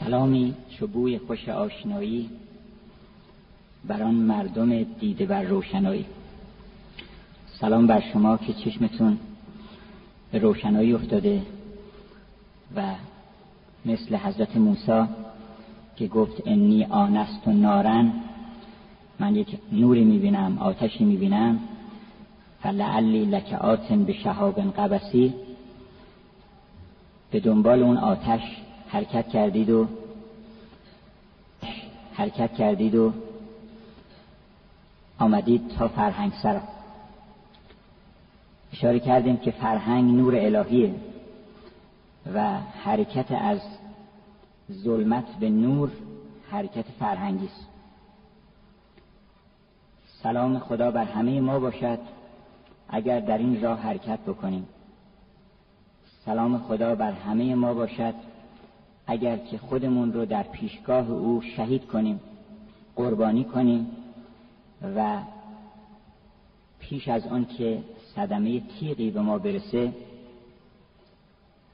سلامی چوبوی خوش آشنایی بر آن مردم دیده بر روشنایی. سلام بر شما که چشمتون به روشنایی افتاده و مثل حضرت موسی که گفت انی آنست و نارن من یک نوری می‌بینم آتشی می‌بینم فلعلی لک آتن به شهاب قبسی به دنبال اون آتش حرکت کردید و حرکت کردید و آمدید تا فرهنگ سرا. اشاره کردیم که فرهنگ نور الهیه و حرکت از ظلمت به نور حرکت فرهنگی است. سلام خدا بر همه ما باشد. اگر در این راه حرکت بکنیم. سلام خدا بر همه ما باشد. اگر که خودمون رو در پیشگاه او شهید کنیم قربانی کنیم و پیش از آن که صدمه تیغی به ما برسه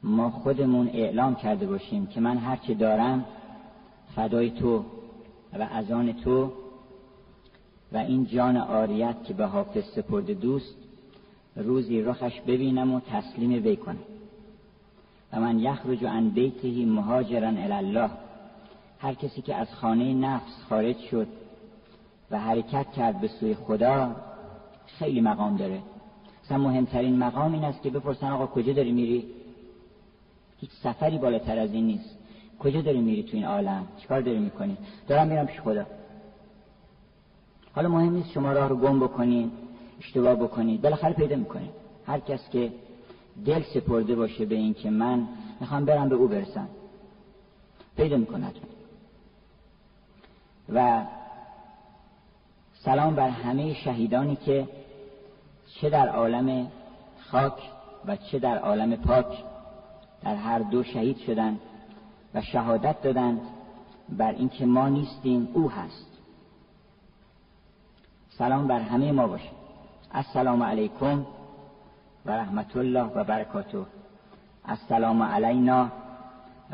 ما خودمون اعلام کرده باشیم که من هرچه دارم فدای تو و از آن تو و این جان آریت که به حافظ سپرده دوست روزی رخش ببینم و تسلیم وی کنم. و من یخرج عن بیته مهاجرا الی الله هر کسی که از خانه نفس خارج شد و حرکت کرد به سوی خدا خیلی مقام داره. مثلا مهمترین مقام این است که بپرسن آقا کجا داری میری؟ هیچ سفری بالاتر از این نیست. کجا داری میری تو این عالم؟ چیکار داری می‌کنی؟ دارم میرم پیش خدا. حالا مهم نیست شما راه رو گم بکنید اشتباه بکنید بالاخره پیدا می‌کنید هر کس که دل سپرده باشه به این که من می‌خوام برم به او برسم. پیدا می‌کند و سلام بر همه شهیدانی که چه در عالم خاک و چه در عالم پاک در هر دو شهید شدند و شهادت دادند بر اینکه ما نیستیم او هست. سلام بر همه ما باشه. السلام علیکم. و رحمت الله و برکاته. السلام علینا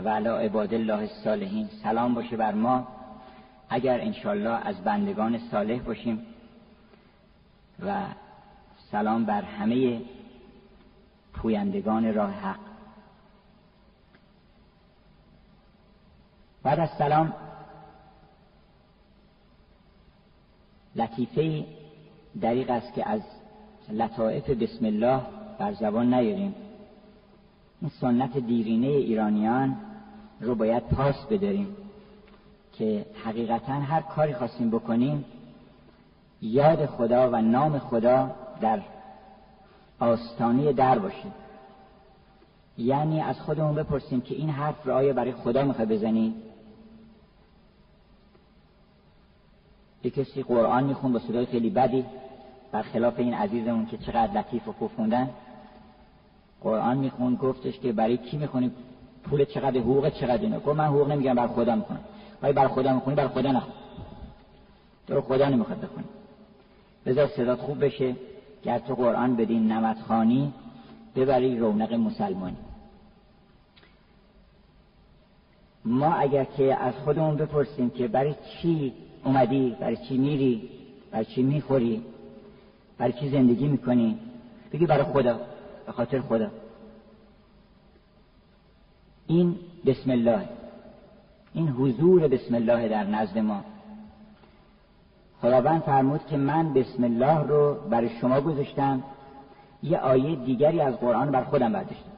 و علی عباد الله الصالحین. سلام باشه بر ما. اگر انشالله از بندگان صالح باشیم. و سلام بر همه پویندگان راه حق. بعد از سلام لطیفه دریق است که از لطائف بسم الله بر زبان نیاریم. این سنت دیرینه ایرانیان رو باید پاس بداریم که حقیقتا هر کاری خواستیم بکنیم یاد خدا و نام خدا در آستانه در باشه یعنی از خودمون بپرسیم که این حرف رو آیا برای خدا می‌خوای بزنی؟ یه کسی قرآن میخون با صدای خیلی بدی برخلاف این عزیزمون که چقدر لطیف و خوب خوندن. قرآن میخون گفتش که برای کی می‌خونی پول چقدر حقوق چقدر اینا؟ گفت من حقوق نمیگم بر خدا می‌خونم. ولی بر خدا می‌خونی بر خدا نخون. تو خدا نمی‌خواد بخونی بذار صدات خوب بشه. گر تو قرآن بدین نمت خانی ببری رونق مسلمانی. ما اگر که از خودمون بپرسیم که برای چی اومدی برای چی میری برای چی می‌خوری برای چی زندگی می‌کنی بگی برای خدا. به خاطر خدا این بسم الله. این حضور بسم الله در نزد ما. خداوند فرمود که من بسم الله رو برای شما گذاشتم. یه آیه دیگری از قرآن بر خودم برداشتم.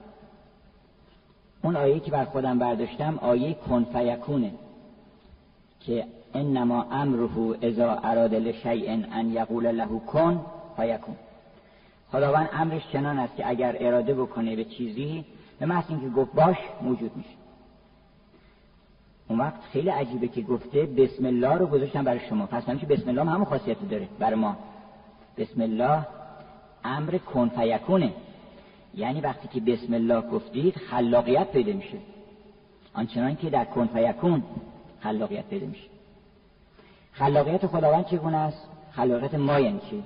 اون آیه که بر خودم برداشتم آیه کن فیکونه که انما امره اذا اراد لشیء ان یقول له کن فیکون. خداوند امرش چنان است که اگر اراده بکنه به چیزی به محض اینکه گفت باش موجود میشه. اون وقت خیلی عجیبه که گفته بسم الله رو گذاشتم برای شما. پس همیشه بسم الله هم همون خاصیت داره برای ما. بسم الله امر کن فیکونه. یعنی وقتی که بسم الله گفتید خلاقیت پیدا میشه. آنچنان که در کن فیکون خلاقیت پیدا میشه. خلاقیت خداوند چگونه است؟ خلاقیت ما یعنی چی؟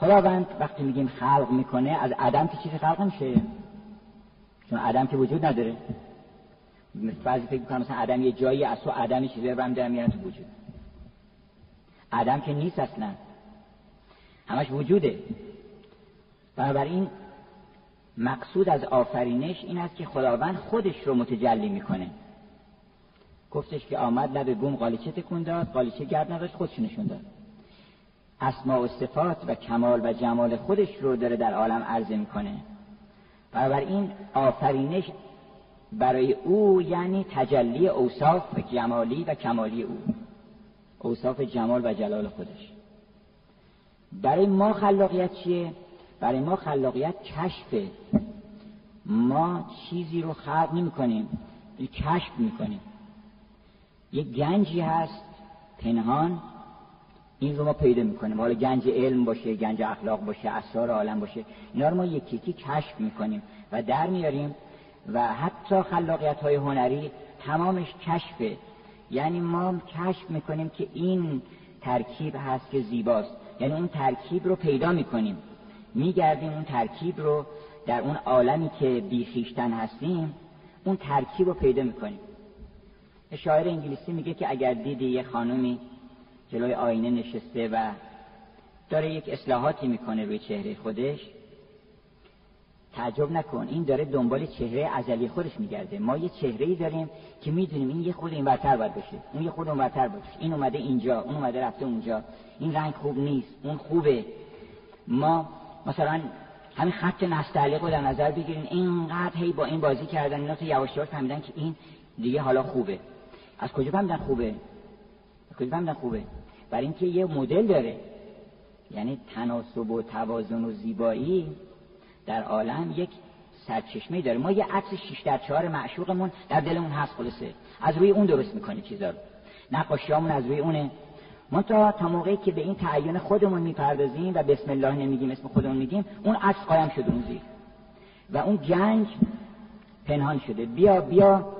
خداوند وقتی میگیم خلق می‌کنه از عدم که چیزی خلق میشه چون عدم که وجود نداره. بعضی فکر می‌کنم مثلا عدم یه جایی از تو عدم چیزی رو در میارن تو وجود. عدم که نیست اصلا. همش وجوده. بنابراین مقصود از آفرینش این است که خداوند خودش رو متجلی می‌کنه. گفتش که آمد لب بوم قالیچه تکون داد قالیچه گرد نداشت خودش نشون داد. اسما و صفات و کمال و جمال خودش رو داره در عالم عرضه می‌کنه. این آفرینش برای او یعنی تجلی اوصاف جمالی و کمالی او. اوصاف جمال و جلال خودش. برای ما خلاقیت چیه؟ برای ما خلاقیت کشفه. ما چیزی رو خلق نمی کنیم کشف می کنیم یک گنجی هست پنهان این رو ما پیدا می‌کنیم. حالا گنج علم باشه گنج اخلاق باشه اسرار عالم باشه اینا رو ما یکی یکی کشف می‌کنیم و در میاریم و حتی خلاقیت های هنری تمامش کشفه. یعنی ما کشف می‌کنیم که این ترکیب هست که زیباست. یعنی اون ترکیب رو پیدا می‌کنیم. میگردیم اون ترکیب رو در اون عالمی که بیخیشتن هستیم اون ترکیب رو پیدا می‌کنیم. شاعر انگلیسی میگه که اگر دیدی یه خانمی جلوی آینه نشسته و داره یک اصلاحاتی می‌کنه روی چهره خودش. تعجب نکن این داره دنبال چهره ازلی خودش میگرده. ما یه چهره ای داریم که می‌دونیم این یه خود این ورتر باید باشه. اون یه خود اون ورتر باشه. این اومده اینجا اون اومده رفته اونجا. این رنگ خوب نیست اون خوبه. ما مثلا همین خط نستعلیق رو در نظر بگیرین. اینقدر هی با این بازی کردن اینا تو یواش یواش فهمیدن که این دیگه حالا خوبه. از کجا فهمیدن خوبه؟ فهمیدن خوبه. برای اینکه یه مدل داره. یعنی تناسب و توازن و زیبایی در عالم یک سرچشمه داره. ما یه عکس 6 در 4 معشوقمون در دلمون هست خلاصه. از روی اون درست می‌کنه چیزا رو. نقاشیامون از روی اونه. ما تا تا موقعی که به این تعین خودمون می‌پردازیم و بسم الله نمیگیم اسم خودمون میگیم اون عکس قایم شده اون زیر. و اون گنج پنهان شده. بیا بیا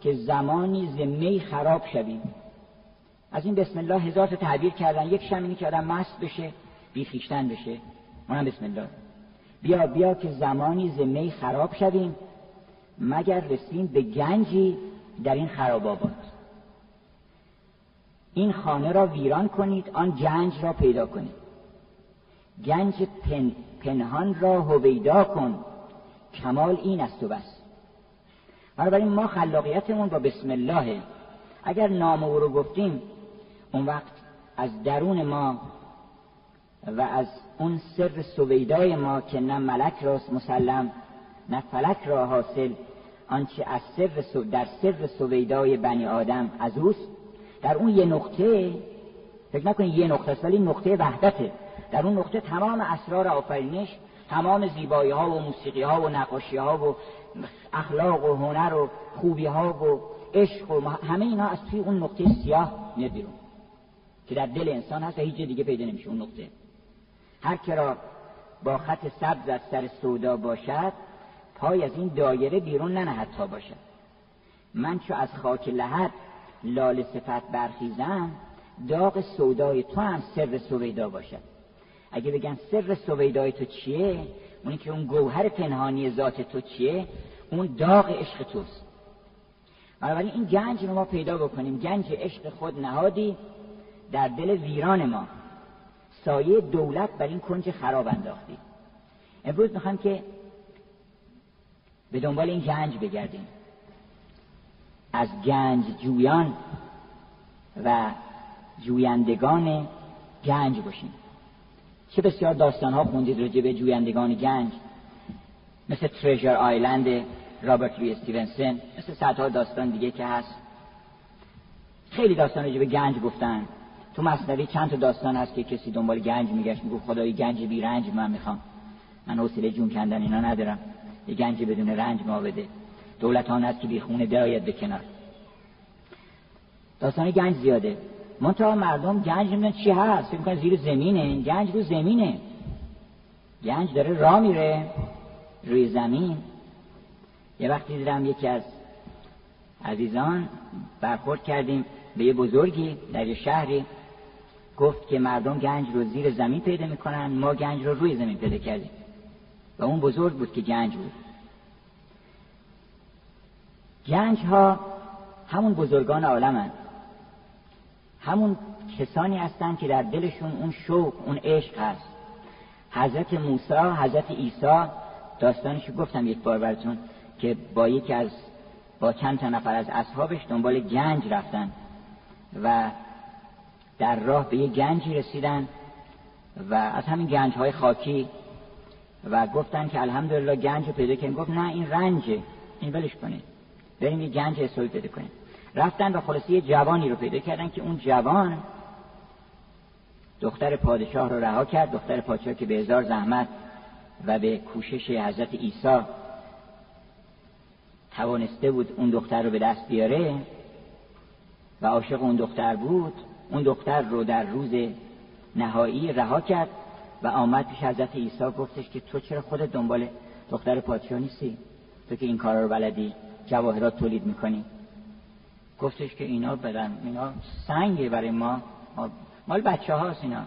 که زمانی زمی خراب شویم. از این بسم الله هزار تا تعبیر کردن. یک شم که آدم مست بشه بیخیشتن بشه. اونم بسم الله. بیا بیا که زمانی زمی خراب شویم مگر رسیم به گنجی در این خراب آباد. این خانه را ویران کنید آن گنج را پیدا کنید. گنج پن، پنهان را هویدا کن. کمال این است و بس. بنابراین ما خلاقیتمون با بسم الله. اگر نام او رو گفتیم اون وقت از درون ما و از اون سر سویدای ما که نه ملک راست مسلم نه فلک را حاصل آنچه از سر در سر سویدای بنی آدم از اوست در اون یه نقطه فکر نکنید یه نقطه است ولی نقطه وحدته. در اون نقطه تمام اسرار آفرینش تمام زیبایی ها و موسیقی ها و نقاشی ها و اخلاق و هنر و خوبی ها و عشق و همه اینا از توی اون نقطه سیاه میاد بیرون. که در دل انسان هست و هیچ دیگه پیدا نمیشه اون نقطه. هر که را با خط سبز از سر سودا باشد پای از این دایره بیرون ننهد تا باشد. من چو از خاک لحد لال صفت برخیزم داغ سودای تو هم سر سویدا باشد. اگه بگن سر سویدای تو چیه؟ اونی که اون گوهر پنهانی ذات تو چیه؟ اون داغ عشق توست. بنابراین این گنج رو ما پیدا بکنیم. گنج عشق خود نهادی در دل ویران ما. سایه دولت بر این کنج خراب انداختی. امروز می‌خوام که به دنبال این گنج بگردیم. از گنج جویان و جویندگان گنج باشیم. چه بسیار داستان ها خوندید راجع به جویندگان گنج. مثل تریجر آیلند رابرت لی استیونسن مثل صدها داستان دیگه که هست. خیلی داستان راجع به گنج گفتن. تو مصنوی چند تا داستان هست که کسی دنبال گنج میگشت؟ میگو خدای گنج بی رنج من می‌خوام. من حوصله جون کندن اینا ندارم. یه گنج بدون رنج ما بده. دولت آن است که بی خونه بیاید به کنار. داستان گنج زیاده. منتها مردم گنج نمی‌دونن چی هست. فکر می‌کنن زیر زمینه. گنج رو زمینه. گنج داره راه میره. روی زمین. یه وقتی دیدم یکی از عزیزان برخورد کردیم به یه بزرگی در یه شهری. گفت که مردم گنج رو زیر زمین پیدا می‌کنن ما گنج رو روی زمین پیدا کردیم. و اون بزرگ بود که گنج بود. گنج ها همون بزرگان عالمند همون کسانی هستند که در دلشون اون شوق اون عشق هست. حضرت موسی حضرت عیسی داستانش گفتم یک بار براتون که با یکی از با چند تا نفر از اصحابش دنبال گنج رفتن. و در راه به یه گنجی رسیدن و از همین گنج های خاکی و گفتن که الحمدلله گنج رو پیدا کنیم گفت نه این رنجه. این ولش کنید. بریم یه گنج حسابی پیدا کنیم. رفتن و خلاصی جوانی رو پیدا کردن که اون جوان دختر پادشاه رو رها کرد. دختر پادشاه که به هزار زحمت و به کوشش حضرت عیسی توانسته بود اون دختر رو به دست بیاره و عاشق اون دختر بود. اون دختر رو در روز نهایی رها کرد و آمد پیش حضرت عیسی گفتش که تو چرا خودت دنبال دختر پادشاه نیستی؟ تو که این کارا رو بلدی جواهرات تولید می‌کنی. گفتش که اینا بدن اینا سنگه برای ما. مال بچه هاست اینا.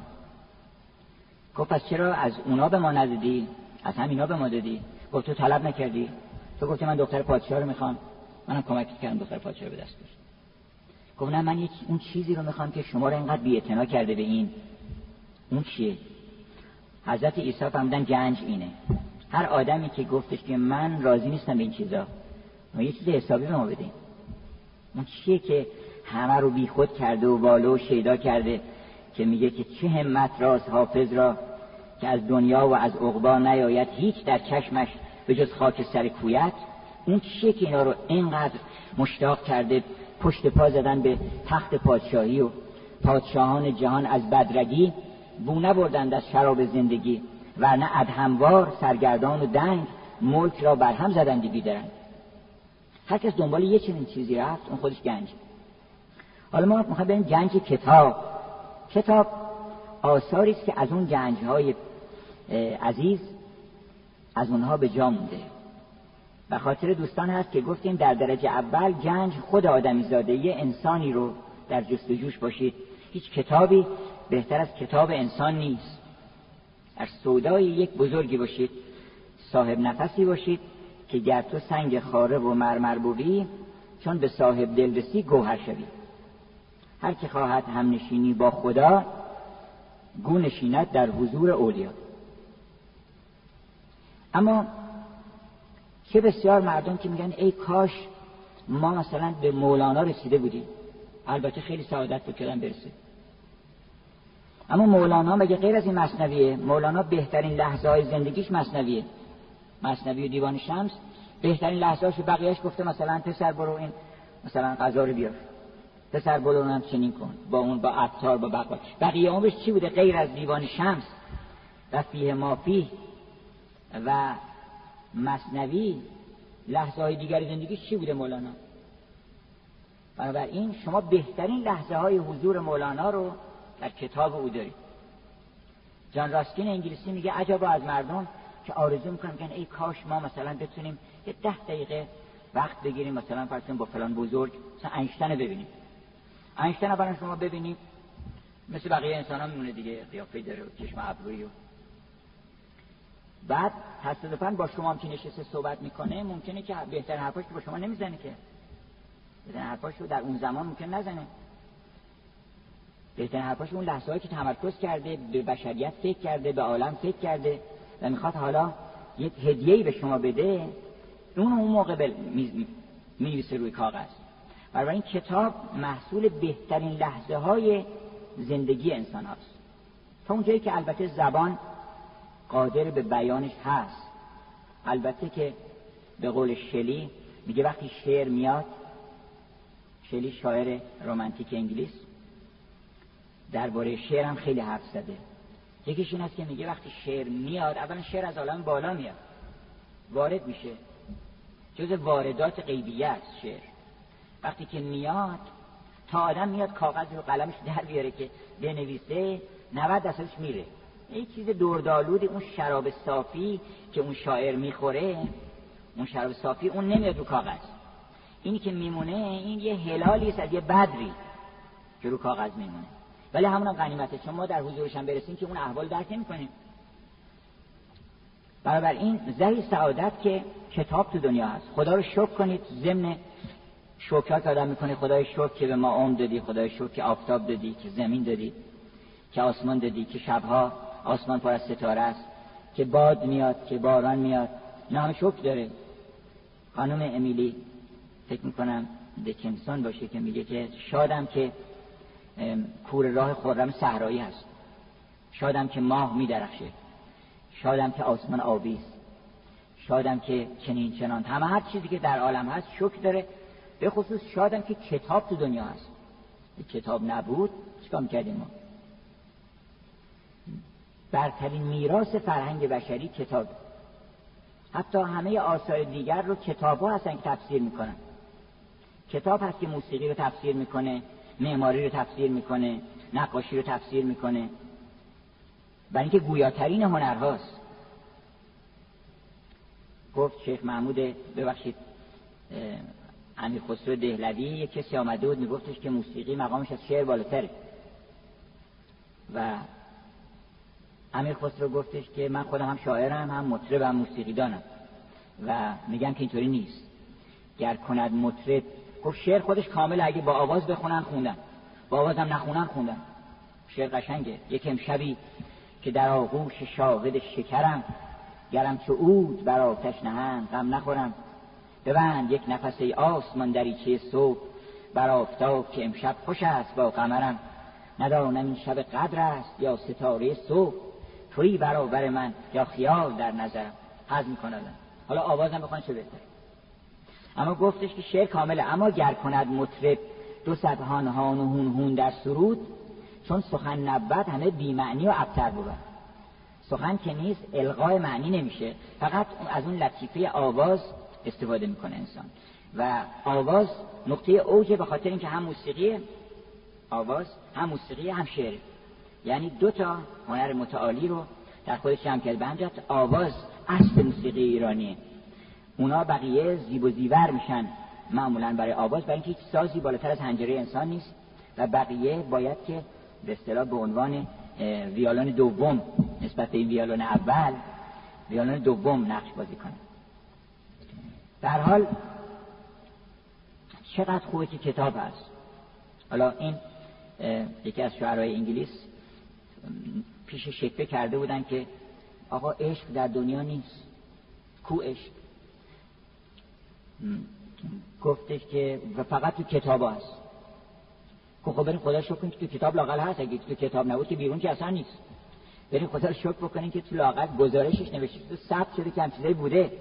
گفت پس چرا از اونا به ما ندادی؟ از همینا به ما دادی؟ گفت تو طلب نکردی. تو گفتی من دختر پادشاه رو می‌خوام. منم کمک کردم دختر پادشاه به دست گفت نه من یک اون چیزی رو می‌خوام که شما رو اینقدر بی‌اعتنا کرده به این. اون چیه؟ حضرت عیسی فهمیدن گنج اینه. هر آدمی که گفتش که من راضی نیستم به این چیزا ما یه چیز حسابی به ما اون چیه که همه رو بیخود کرده و والو و شیدا کرده که میگه که چه همت راست حافظ را که از دنیا و از عقبا نیاید هیچ در چشمش به جز خاک سر کویت. اون چیه که اینا رو اینقدر مشتاق کرده پشت پا زدن به تخت پادشاهی و پادشاهان جهان از بدرگی بو نبردند از شراب زندگی ورنه ادهموار سرگردان و دنگ ملک را برهم زدند بیدرند هر کس دنبال یه چنین چیزی رفت اون خودش گنج. حالا ما می‌خوایم بریم گنج کتاب. کتاب آثاری است که از اون گنج های عزیز از اونها به جا مونده. و خاطر دوستان هست که گفتیم در درجه اول گنج خود آدمی زاده یه انسانی رو در جستجوش باشید. هیچ کتابی بهتر از کتاب انسان نیست. در سودای یک بزرگی باشید. صاحب نفسی باشید که گر تو سنگ خاره و مرمر بودی چون به صاحب دل رسی گوهر شوی. هر که خواهد هم نشینی با خدا گو نشیند در حضور اولیا. اما چه بسیار مردم که میگن ای کاش ما مثلا به مولانا رسیده بودیم. البته خیلی سعادت بود کردن برسه. اما مولانا مگه غیر از این مصنویه؟ مولانا بهترین لحظه های زندگیش مصنویه. مصنوی و دیوان شمس بهترین لحظه هاشو بقیهش گفته مثلا پسر برو این مثلا غذا رو بیار. پسر برو اونم چنین کن. با اون با عطار با بقیه بقیه عمرش چی بوده؟ غیر از دیوان شمس. و فیه مافی و مصنوی لحظه های دیگر زندگی چی بوده مولانا؟ بنابراین شما بهترین لحظه های حضور مولانا رو در کتاب او دارید. جان راسکین انگلیسی میگه عجبا از مردم که آرزو می‌کنم که ای کاش ما مثلا بتونیم یه ده دقیقه وقت بگیریم مثلا فرض با فلان بزرگ مثلا انشتن ببینیم. انشتن رو شما ببینیم. مثل بقیه انسان ها میمونه دیگه قیافه داره و چشم ابرویی و بعد تصادفا با شما هم که نشسته صحبت می‌کنه ممکنه که بهتر حرفاش با شما نمی‌زنه که. بهتر حرفاش رو در اون زمان ممکن نزنه. بهتر حرفاش اون لحظه که تمرکز کرده به بشریت فکر کرده به عالم فکر کرده و می‌خواد حالا یک هدیه‌ای به شما بده اون اون موقع می روی کاغذ. برای این کتاب محصول بهترین لحظه های زندگی انسان هاست. تا اونجایی که البته زبان قادر به بیانش هست. البته که به قول شلی میگه وقتی شعر میاد شلی شاعر رومانتیک انگلیس درباره شعر هم خیلی حرف زده. یکیش این است که میگه وقتی شعر میاد اولا شعر از عالم بالا میاد. وارد میشه. جز واردات غیبیه است شعر. وقتی که میاد تا آدم میاد کاغذ و قلمش در بیاره که بنویسه 90 درصدش میره. یک چیز دوردالود اون شراب صافی که اون شاعر می‌خوره اون شراب صافی اون نمیاد رو کاغذ. اینی که میمونه این یه هلالی از یه بدری که رو کاغذ میمونه. ولی همون هم غنیمته چون ما در حضورش هم برسیم که اون احوال درک نمی‌کنیم. این زهی سعادت که کتاب تو دنیا هست. خدا رو شکر کنید ضمن شکر که آدم می‌کنه. خدای شکر که به ما عمر دادی خدای شکر که آفتاب دادی که زمین دادی که آسمان دادی که شبها آسمان پر از ستاره است که باد میاد که باران میاد. همه شکر داره. خانم امیلی فکر می‌کنم دکنسون باشه که میگه که شادم که کور راه خورم صحرایی هست. شادم که ماه میدرخشه. شادم که آسمان آبی است. شادم که چنین چنان. همه هر چیزی که در عالم هست شکر داره. به خصوص شادم که کتاب تو دنیا هست. کتاب نبود چیکار می‌کردیم ما؟ برترین میراث فرهنگ بشری کتاب. حتی همه آثار دیگر رو کتاب ها هستن که تفسیر می‌کنن. کتاب هست که موسیقی رو تفسیر می‌کنه معماری رو تفسیر می‌کنه نقاشی رو تفسیر می‌کنه. برای اینکه گویاترین هنرهاست گفت شیخ محمود ببخشید امیر خسرو دهلوی یک کسی آمده بود میگفتش که موسیقی مقامش از شعر بالاتره. و امیر خسرو گفتش که من خودم هم شاعرم هم مطرب هم موسیقی دانم و میگم که اینطوری نیست. گر کند مطرب گفت شعر خودش کامل اگه با آواز بخونن خوندن. با آواز هم نخونن خوندن. شعر قشنگه. یک امشبی که در آغوش شاهد شکرم گرم چه اود بر آتش نهند غم نخورم. ببند یک نفس ای آسمان دریچه صبح بر آفتاب که امشب خوش است با قمرم. ندانم این شب قدر است یا ستاره صبح. توی برابر من یا خیال در نظرم حد می‌کنه حالا آوازم بخوان چه بهتر. اما گفتش که شعر کامله اما گر کند مطرب دو صد هان هان و هون هون در سرود چون سخن نبود همه بیمعنی و ابتر بود. سخن که نیست القای معنی نمیشه. فقط از اون لطیفه آواز استفاده می‌کنه انسان. و آواز نقطه اوجه به خاطر اینکه هم موسیقی آواز هم موسیقی هم شعر. یعنی دو تا هنر متعالی رو در جمع کرد به آواز اصل موسیقی ایرانیه اونا بقیه زیب و زیور میشن معمولا برای آواز برای اینکه هیچ سازی بالاتر از هنجره انسان نیست و بقیه باید که به اصطلاح به عنوان ویالون دوم نسبت به این ویالون اول ویالون دوم نقش بازی کنه در حال چقدر خوبه که کتاب هست. حالا این یکی از شعرهای انگلیس پیش شکفه کرده بودن که آقا عشق در دنیا نیست. کو عشق؟ گفتش که فقط تو کتاب هست. که خب بریم خدا شکر که تو کتاب لاقل هست. اگه تو کتاب نبود که بیرون که اصلا نیست. بریم خدا رو شکر بکنیم که تو لاقل گزارشش نوشته تو ثبت شده که هم بوده.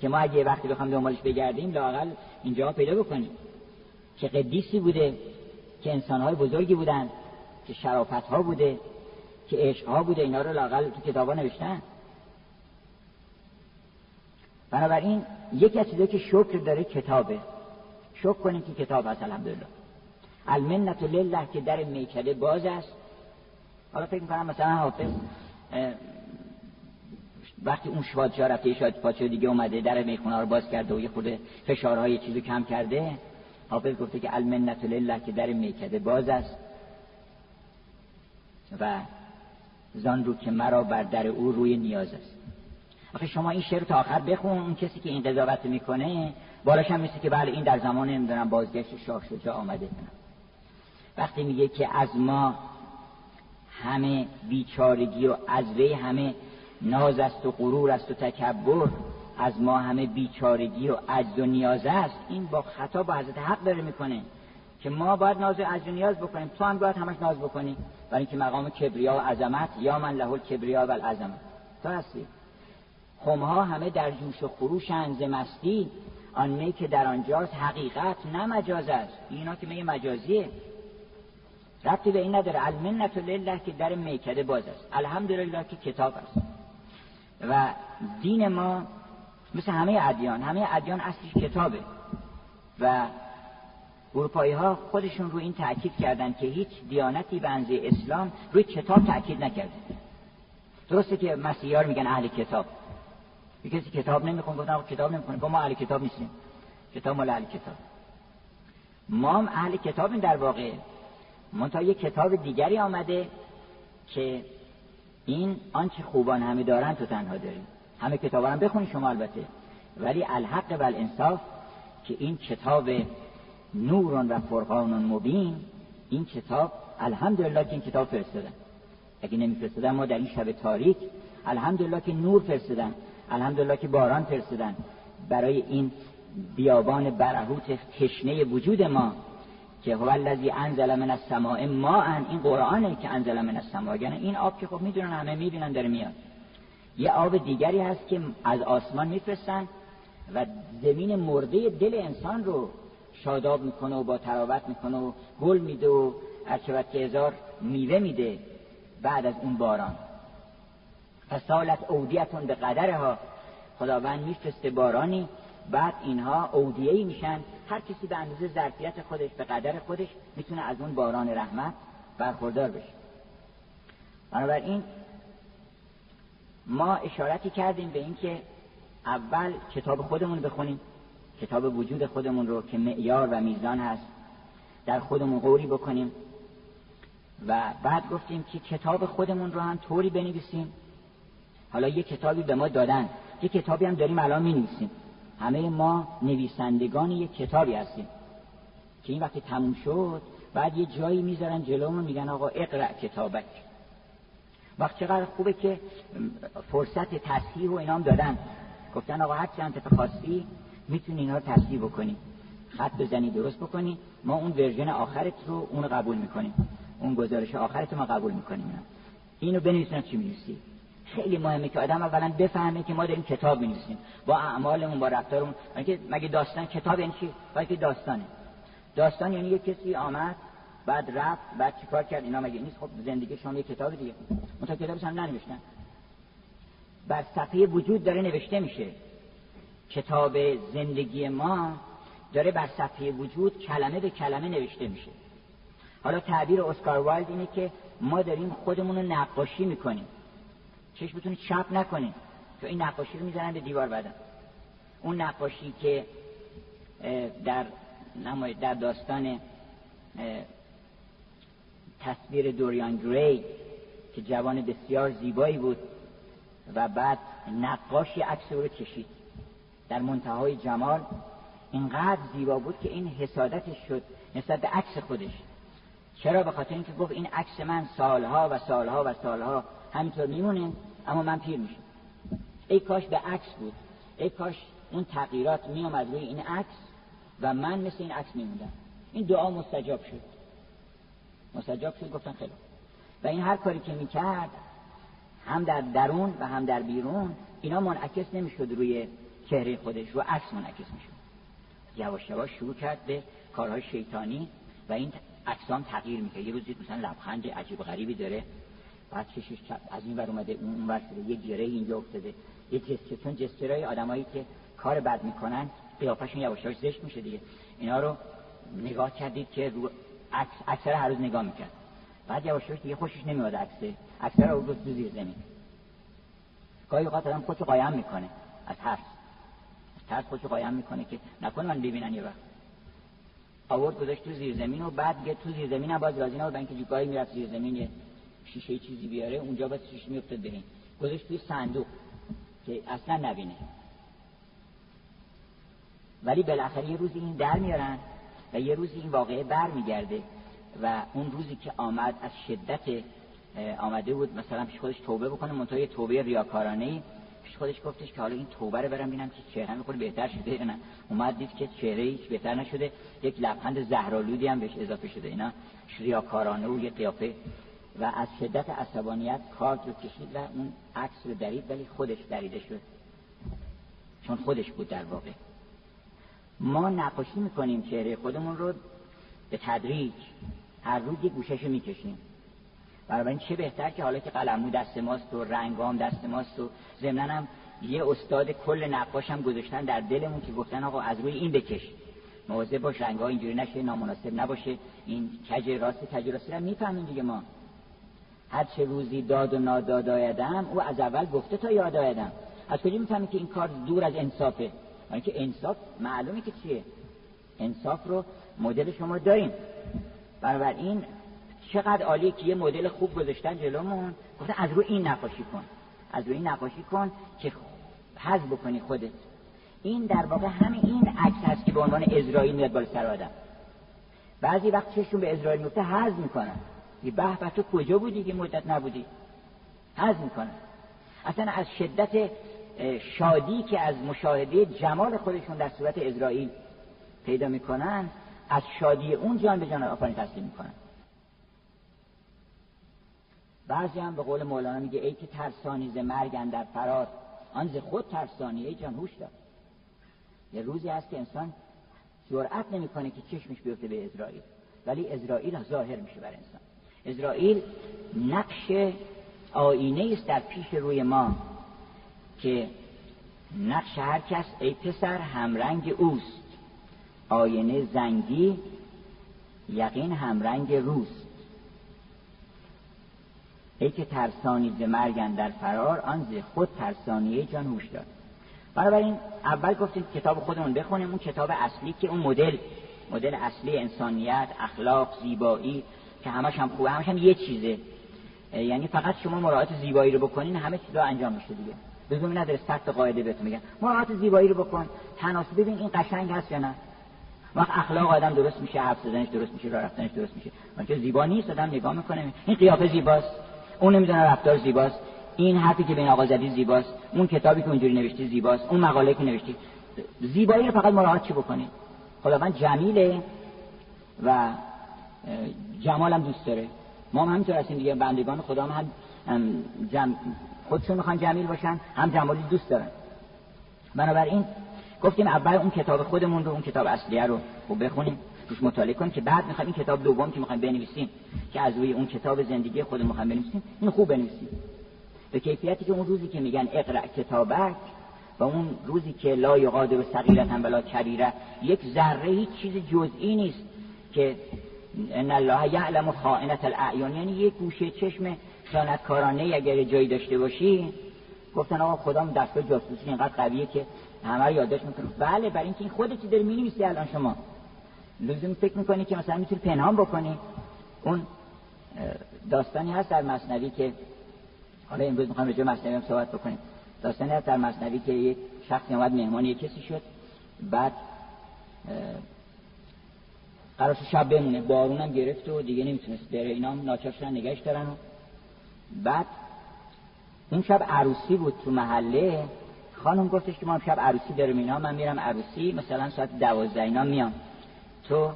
که ما اگه وقتی بخوام دنبالش بگردیم لاقل اینجا پیدا بکنیم. که قدیسی بوده که انسانهای بزرگی بودن که شرافت ها بوده. که عشق ها بوده اینا رو لاقل تو کتابا نوشتن. بنابراین یکی از چیزایی که شکر داره کتابه. شکر کنیم که کتاب هست الحمدلله. المنت لله که در میکده باز است. حالا فکر می‌کنم مثلا حافظ وقتی اون شاد رفته شاد پاچه دیگه اومده در می‌خونه رو باز کرده و یه خود فشارهای چیزی کم کرده حافظ گفته که المنت لله که در میکده باز است. و زان رو که مرا بر در او روی نیاز است. آخه شما این شعر تا آخر بخون. اون کسی که این قضاوت می‌کنه بالاش هم که بله این در زمان نمی‌دونم بازگشت شاه شجاع آمده. وقتی میگه که از ما همه بیچارگی و از وی همه ناز است و غرور است و تکبر از ما همه بیچارگی و عجز و نیاز است این با خطا با حضرت حق داره می‌کنه. که ما باید ناز و نیاز بکنیم. تو هم باید همش ناز بکنی. برای اینکه مقام کبریا و عظمت یا من له کبریا و العظمت. تو هستی. خمها همه در جوش و خروش ز مستی. آن می که در آنجاست حقیقت نه مجاز است. اینا که می مجازیه. ربطی به این نداره. المنت لله که در میکده باز است. الحمدلله که کتاب است. و دین ما مثل همه ادیان. همه ادیان اصلش کتابه. و اروپایی ها خودشون رو این تاکید کردن که هیچ دیانتی بنزه اسلام روی کتاب تاکید نکرده. درسته که مسیحا میگن اهل کتاب. یه کسی کتاب نمی‌خونه گفتن کتاب نمی‌خونه. ما اهل کتاب نیستیم. کتاب مال اهل کتاب. ما هم اهل کتابیم در واقع. منتها یه کتاب دیگری آمده که این آنچه خوبان همه دارن تو تنها داریم. همه کتاب هم بخونی شما البته. ولی الحق و الانصاف که این کتاب نور و فرقان مبین. این کتاب الحمدلله که این کتاب فرستادن. اگه نمیفرستادن ما در این شب تاریک الحمدلله که نور فرستادن. الحمدلله که باران فرستادن. برای این بیابان برهوت تشنه وجود ما که هو الذی انزل من السماء ماء این قرآنه که انزل من السماء. یعنی این آب که خب می‌دونن همه می‌بینن داره میاد. یه آب دیگری هست که از آسمان میفرستن و زمین مرده دل انسان رو شاداب می‌کنه و با تراوت می‌کنه و گل میده و ارچوت که هزار میوه میده بعد از اون باران. فسالت اودیتون به قدرها. خداوند میفرسته بارانی بعد اینها اودیهی میشن. هر کسی به اندازه ظرفیت خودش به قدر خودش می‌تونه از اون باران رحمت برخوردار بشه. بنابراین ما اشارتی کردیم به اینکه اول کتاب خودمون بخونیم. کتاب وجود خودمون رو که معیار و میزان هست در خودمون قوری بکنیم. و بعد گفتیم که کتاب خودمون رو هم طوری بنویسیم. حالا یه کتابی به ما دادن. یه کتابی هم داریم الان می همه ما نویسندگان یه کتابی هستیم. که این وقتی تموم شد بعد یه جایی می‌ذارن جلومون میگن آقا اقرأ کتابک. وقت چقدر خوبه که فرصت تصحیح و اینام دادن. گفتن آقا هر چند خواستی می‌تونی اینا رو تصحیح بکنی. خط بزنی درست بکنی. ما اون ورژن آخرت رو اون قبول می‌کنیم. اون گزارش آخرت ما قبول می‌کنیم اینو بنویسن چی می‌نویسی؟ خیلی مهمه که آدم اولا بفهمه که ما داریم کتاب می‌نویسیم. با اعمالمون با رفتارمون. مگه داستان کتاب یعنی چی؟ که داستانه. داستان یعنی یه کسی آمد بعد رفت بعد چیکار کرد؟ اینا مگه نیست؟ خب زندگی شما یه کتاب دیگه. منتها کتابش هم ننوشتن. بر صفحه وجود داره نوشته میشه. کتاب زندگی ما داره بر صفحه وجود کلمه به کلمه نوشته میشه. حالا تعبیر اسکار وایلد اینه که ما داریم خودمون رو نقاشی می‌کنیم. چشمتون چپ نکنیم تو این نقاشی رو می‌زنن به دیوار بعدم اون نقاشی که در در داستان تصویر دوریان گری که جوان بسیار زیبایی بود و بعد نقاشی عکس رو کشید. در منتهای جمال اینقدر زیبا بود که این حسادتش شد نسبت به عکس خودش. چرا؟ به خاطر اینکه گفت این عکس من سالها و سالها و سالها همینطور میمونه اما من پیر میشم. ای کاش به عکس بود. ای کاش اون تغییرات میامد روی این عکس و من مثل این عکس میموندم. این دعا مستجاب شد. مستجاب شد گفتن خیلی و این هر کاری که می‌کرد هم در درون و هم در بیرون اینا منعکس نمی‌شد روی چهره خودش رو عکس منعکس می‌شد. یواش یواش شروع کرد به کارهای شیطانی و این اجسام تغییر می‌کنه یه روزی مثلا لبخند عجیب غریبی داره. بعد چشش از این ور اومده اون ور شده. یه جره اینجا افتاده. یه جسته چون جسترهای آدمایی که کار بد می‌کنن قیافشون یواش یواش زشت میشه دیگه. اینا رو نگاه کردید که رو اکثر هر روز نگاه می‌کرد. بعد یواش یواش دیگه خوشش نمیاد عکسه. اکثر رو تو زیر زمین. گاهی اوقات آدم خودشو قایم می‌کنه از ترس ترس خودشو قایم می‌کنه که نکنه من ببینن یه وقت. آورد گذاشت تو زیر زمین و بعد دیگه تو زیر زمین باز راضی نبود اینکه گاهی می‌رفت زیر زمین یه شیشه چیزی بیاره اونجا باز شیشه میافتاد ببین گذاشت توی صندوق که اصلا نبینه. ولی بالاخره یه روزی این در میارن و یه روزی این واقعه بر میگرده و اون روزی که آمد از شدت آمده بود مثلا پیش خودش توبه بکنه یه توبه ریاکارانه خودش گفتش که حالا این توبه رو برم ببینم که چهره می‌خوره بهتر شده یا نه. اومد دید که چهره هیچ بهتر نشده. یک لبخند زهرالودی هم بهش اضافه شده. اینا ریاکارانه و یه قیافه. و از شدت عصبانیت کارت رو کشید و اون عکس رو درید ولی خودش دریده شد. چون خودش بود در واقع. ما نقاشی می‌کنیم چهره خودمون رو به تدریج. هر روز یه گوشش می‌کشیم. این چه بهتر که حالا که قلمو دست ماست و رنگام دست ماست و ضمن هم یه استاد کل نقاش هم گذاشتن در دلمون که گفتن آقا از روی این بکش. مواظب باش رنگا اینجوری نشه نامناسب نباشه. این کج راست کج راست رو می‌فهمیم دیگه ما. هر چه روزی داد و ناداد آیدم او از اول گفته تا یاد آیدم. از کجا می‌فهمیم که این کار دور از انصافه؟ که انصاف معلومه که چیه؟ انصاف رو مدل شما داریم. این چقدر عالیه که یه مدل خوب گذاشتن جلومون. گفتن از روی این نقاشی کن. از روی این نقاشی کن که حذف بکنی خودت. این در واقع همین این عکس هست که به عنوان اسرائیل میاد بالا سر آدم. بعضی وقت چشون به اسرائیل میفته حز می‌کنن. یه به به تو کجا بودی که مدت نبودی؟ حز می‌کنن. اصلا از شدت شادی که از مشاهده جمال خودشون در صورت اسرائیل پیدا می‌کنن از شادی اون جان به جان آفرین تسلیم می‌کنن. بعضی هم به قول مولانا میگه ای که ترسانی ز مرگ در فرار. آن ز خود ترسانی ای جان هوش دار. یه روزی هست که انسان جرأت نمی‌کنه که چشمش بیفته به اسرائیل. ولی اسرائیل ظاهر میشه بر انسان. اسرائیل نقش آینه است در پیش روی ما که نقش هر کس ای پسر همرنگ اوست. آینه زنگی یقین همرنگ روست. ای که ترسانی ز مرگن در فرار آن ز خود ترسانیه جان هوش داد. بنابراین اول گفتیم کتاب خودمون بخونیم اون کتاب اصلی که اون مدل مدل اصلی انسانیت اخلاق زیبایی که همش هم خوبه همش هم یه چیزه. یعنی فقط شما مراعات زیبایی رو بکنین همه چیزا انجام میشه دیگه. لزومی نداره سخت قاعده بهتون میگن مراعات زیبایی رو بکن. تناسب ببین این قشنگ هست یا نه. وقت اخلاق آدم درست میشه حرف زدنش درست میشه راه رفتنش درست میشه. وقتی زیبا نیست آدم نگاه می‌کنه. این قیافه زیباست. اون نمی‌دونه رفتار زیباست. این حرفی که به این آقا زدی زیباست. اون کتابی که اونجوری نوشتی زیباست. اون مقاله که نوشتی زیبایی رو فقط مراعات چی بکنید خداوند جمیله و جمالم دوست داره. ما هم همینطور هستیم دیگه. بندگان خدا هم, هم جم... خودشون می‌خوان جمیل باشن هم جمالی دوست دارن. بنابراین گفتیم اول اون کتاب خودمون رو اون کتاب اصلیه رو بخونیم. توش مطالعه کنیم که بعد می‌خوایم این کتاب دوم که می‌خوایم بنویسیم که از روی اون کتاب زندگی خودمون می‌خوایم بنویسیم این خوب بنویسیم. به کیفیتی که اون روزی که میگن اقرا کتابک و اون روزی که لا یقادر صغیرتا ولا کبیره یک ذره هیچ چیز جزئی نیست که ان الله یعلم خائنة الاعیان. یعنی یک گوشه چشم خیانتکارانه اگر جایی داشته باشی. گفتن آقا خدا دستگاه جاسوسی اینقدر قویه که همه رو یادداشت می‌کنه. بله برای اینکه این خودت داری می‌نویسی الان شما؟ لزوم فکر می‌کنی که مثلا می‌تونی پنهان بکنی. اون داستانی هست در مصنوی که حالا امروز می‌خوام راجع مصنوی هم صحبت بکنیم. داستانی هست در مصنوی که یک شخصی اومد مهمان یک کسی شد. بعد قرارش شب بمونه. بارون هم گرفت و دیگه نمی‌تونست بره. اینا هم ناچار شدن نگهش دارن و بعد اون شب عروسی بود تو محله. خانم گفتش که ما شب عروسی داریم. اینا من میرم عروسی. مثلا ساعت دوازده اینا میام تو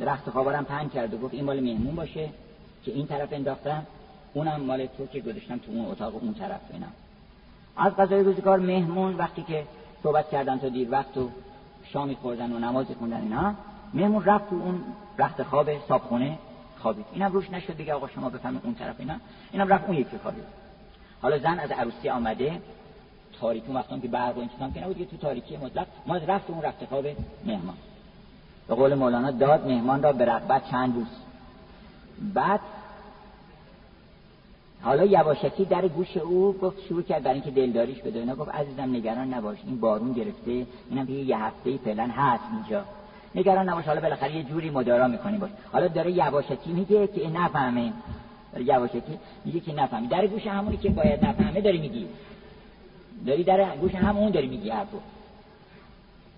رخت خوابارم پنج کرد و گفت این مال مهمون باشه که این طرف انداختم اونم مال تو که گذاشتم تو اون اتاق اون طرف اینا. از غذای روزگار مهمون وقتی که صحبت کردن تا دیر وقت و شامی خوردن و نماز خوندن اینا مهمون رفت تو اون رخت خواب صابخونه خوابید. اینم روش نشد دیگه آقا شما بفهمید اون طرف اینا. اینم رفت اون یکی خوابید. حالا زن از عروسی آمده تاریکی وقتی که برق و که نبود تو تاریکی مطلق ما رفت اون رخت خواب مهمان. به قول مولانا داد مهمان را به رغبت چند روز. بعد حالا یواشکی در گوش او گفت شروع کرد برای اینکه دلداریش بده. اینا گفت عزیزم نگران نباش این بارون گرفته اینم یه هفته فعلا هست اینجا. نگران نباش حالا بالاخره یه جوری مدارا می‌کنی باش. حالا داره یواشکی میگه که نفهمه. داره یواشکی میگه که نفهمی در گوش همونی که باید نفهمه داری میگی. داری در گوش همون داری میگی حرفو.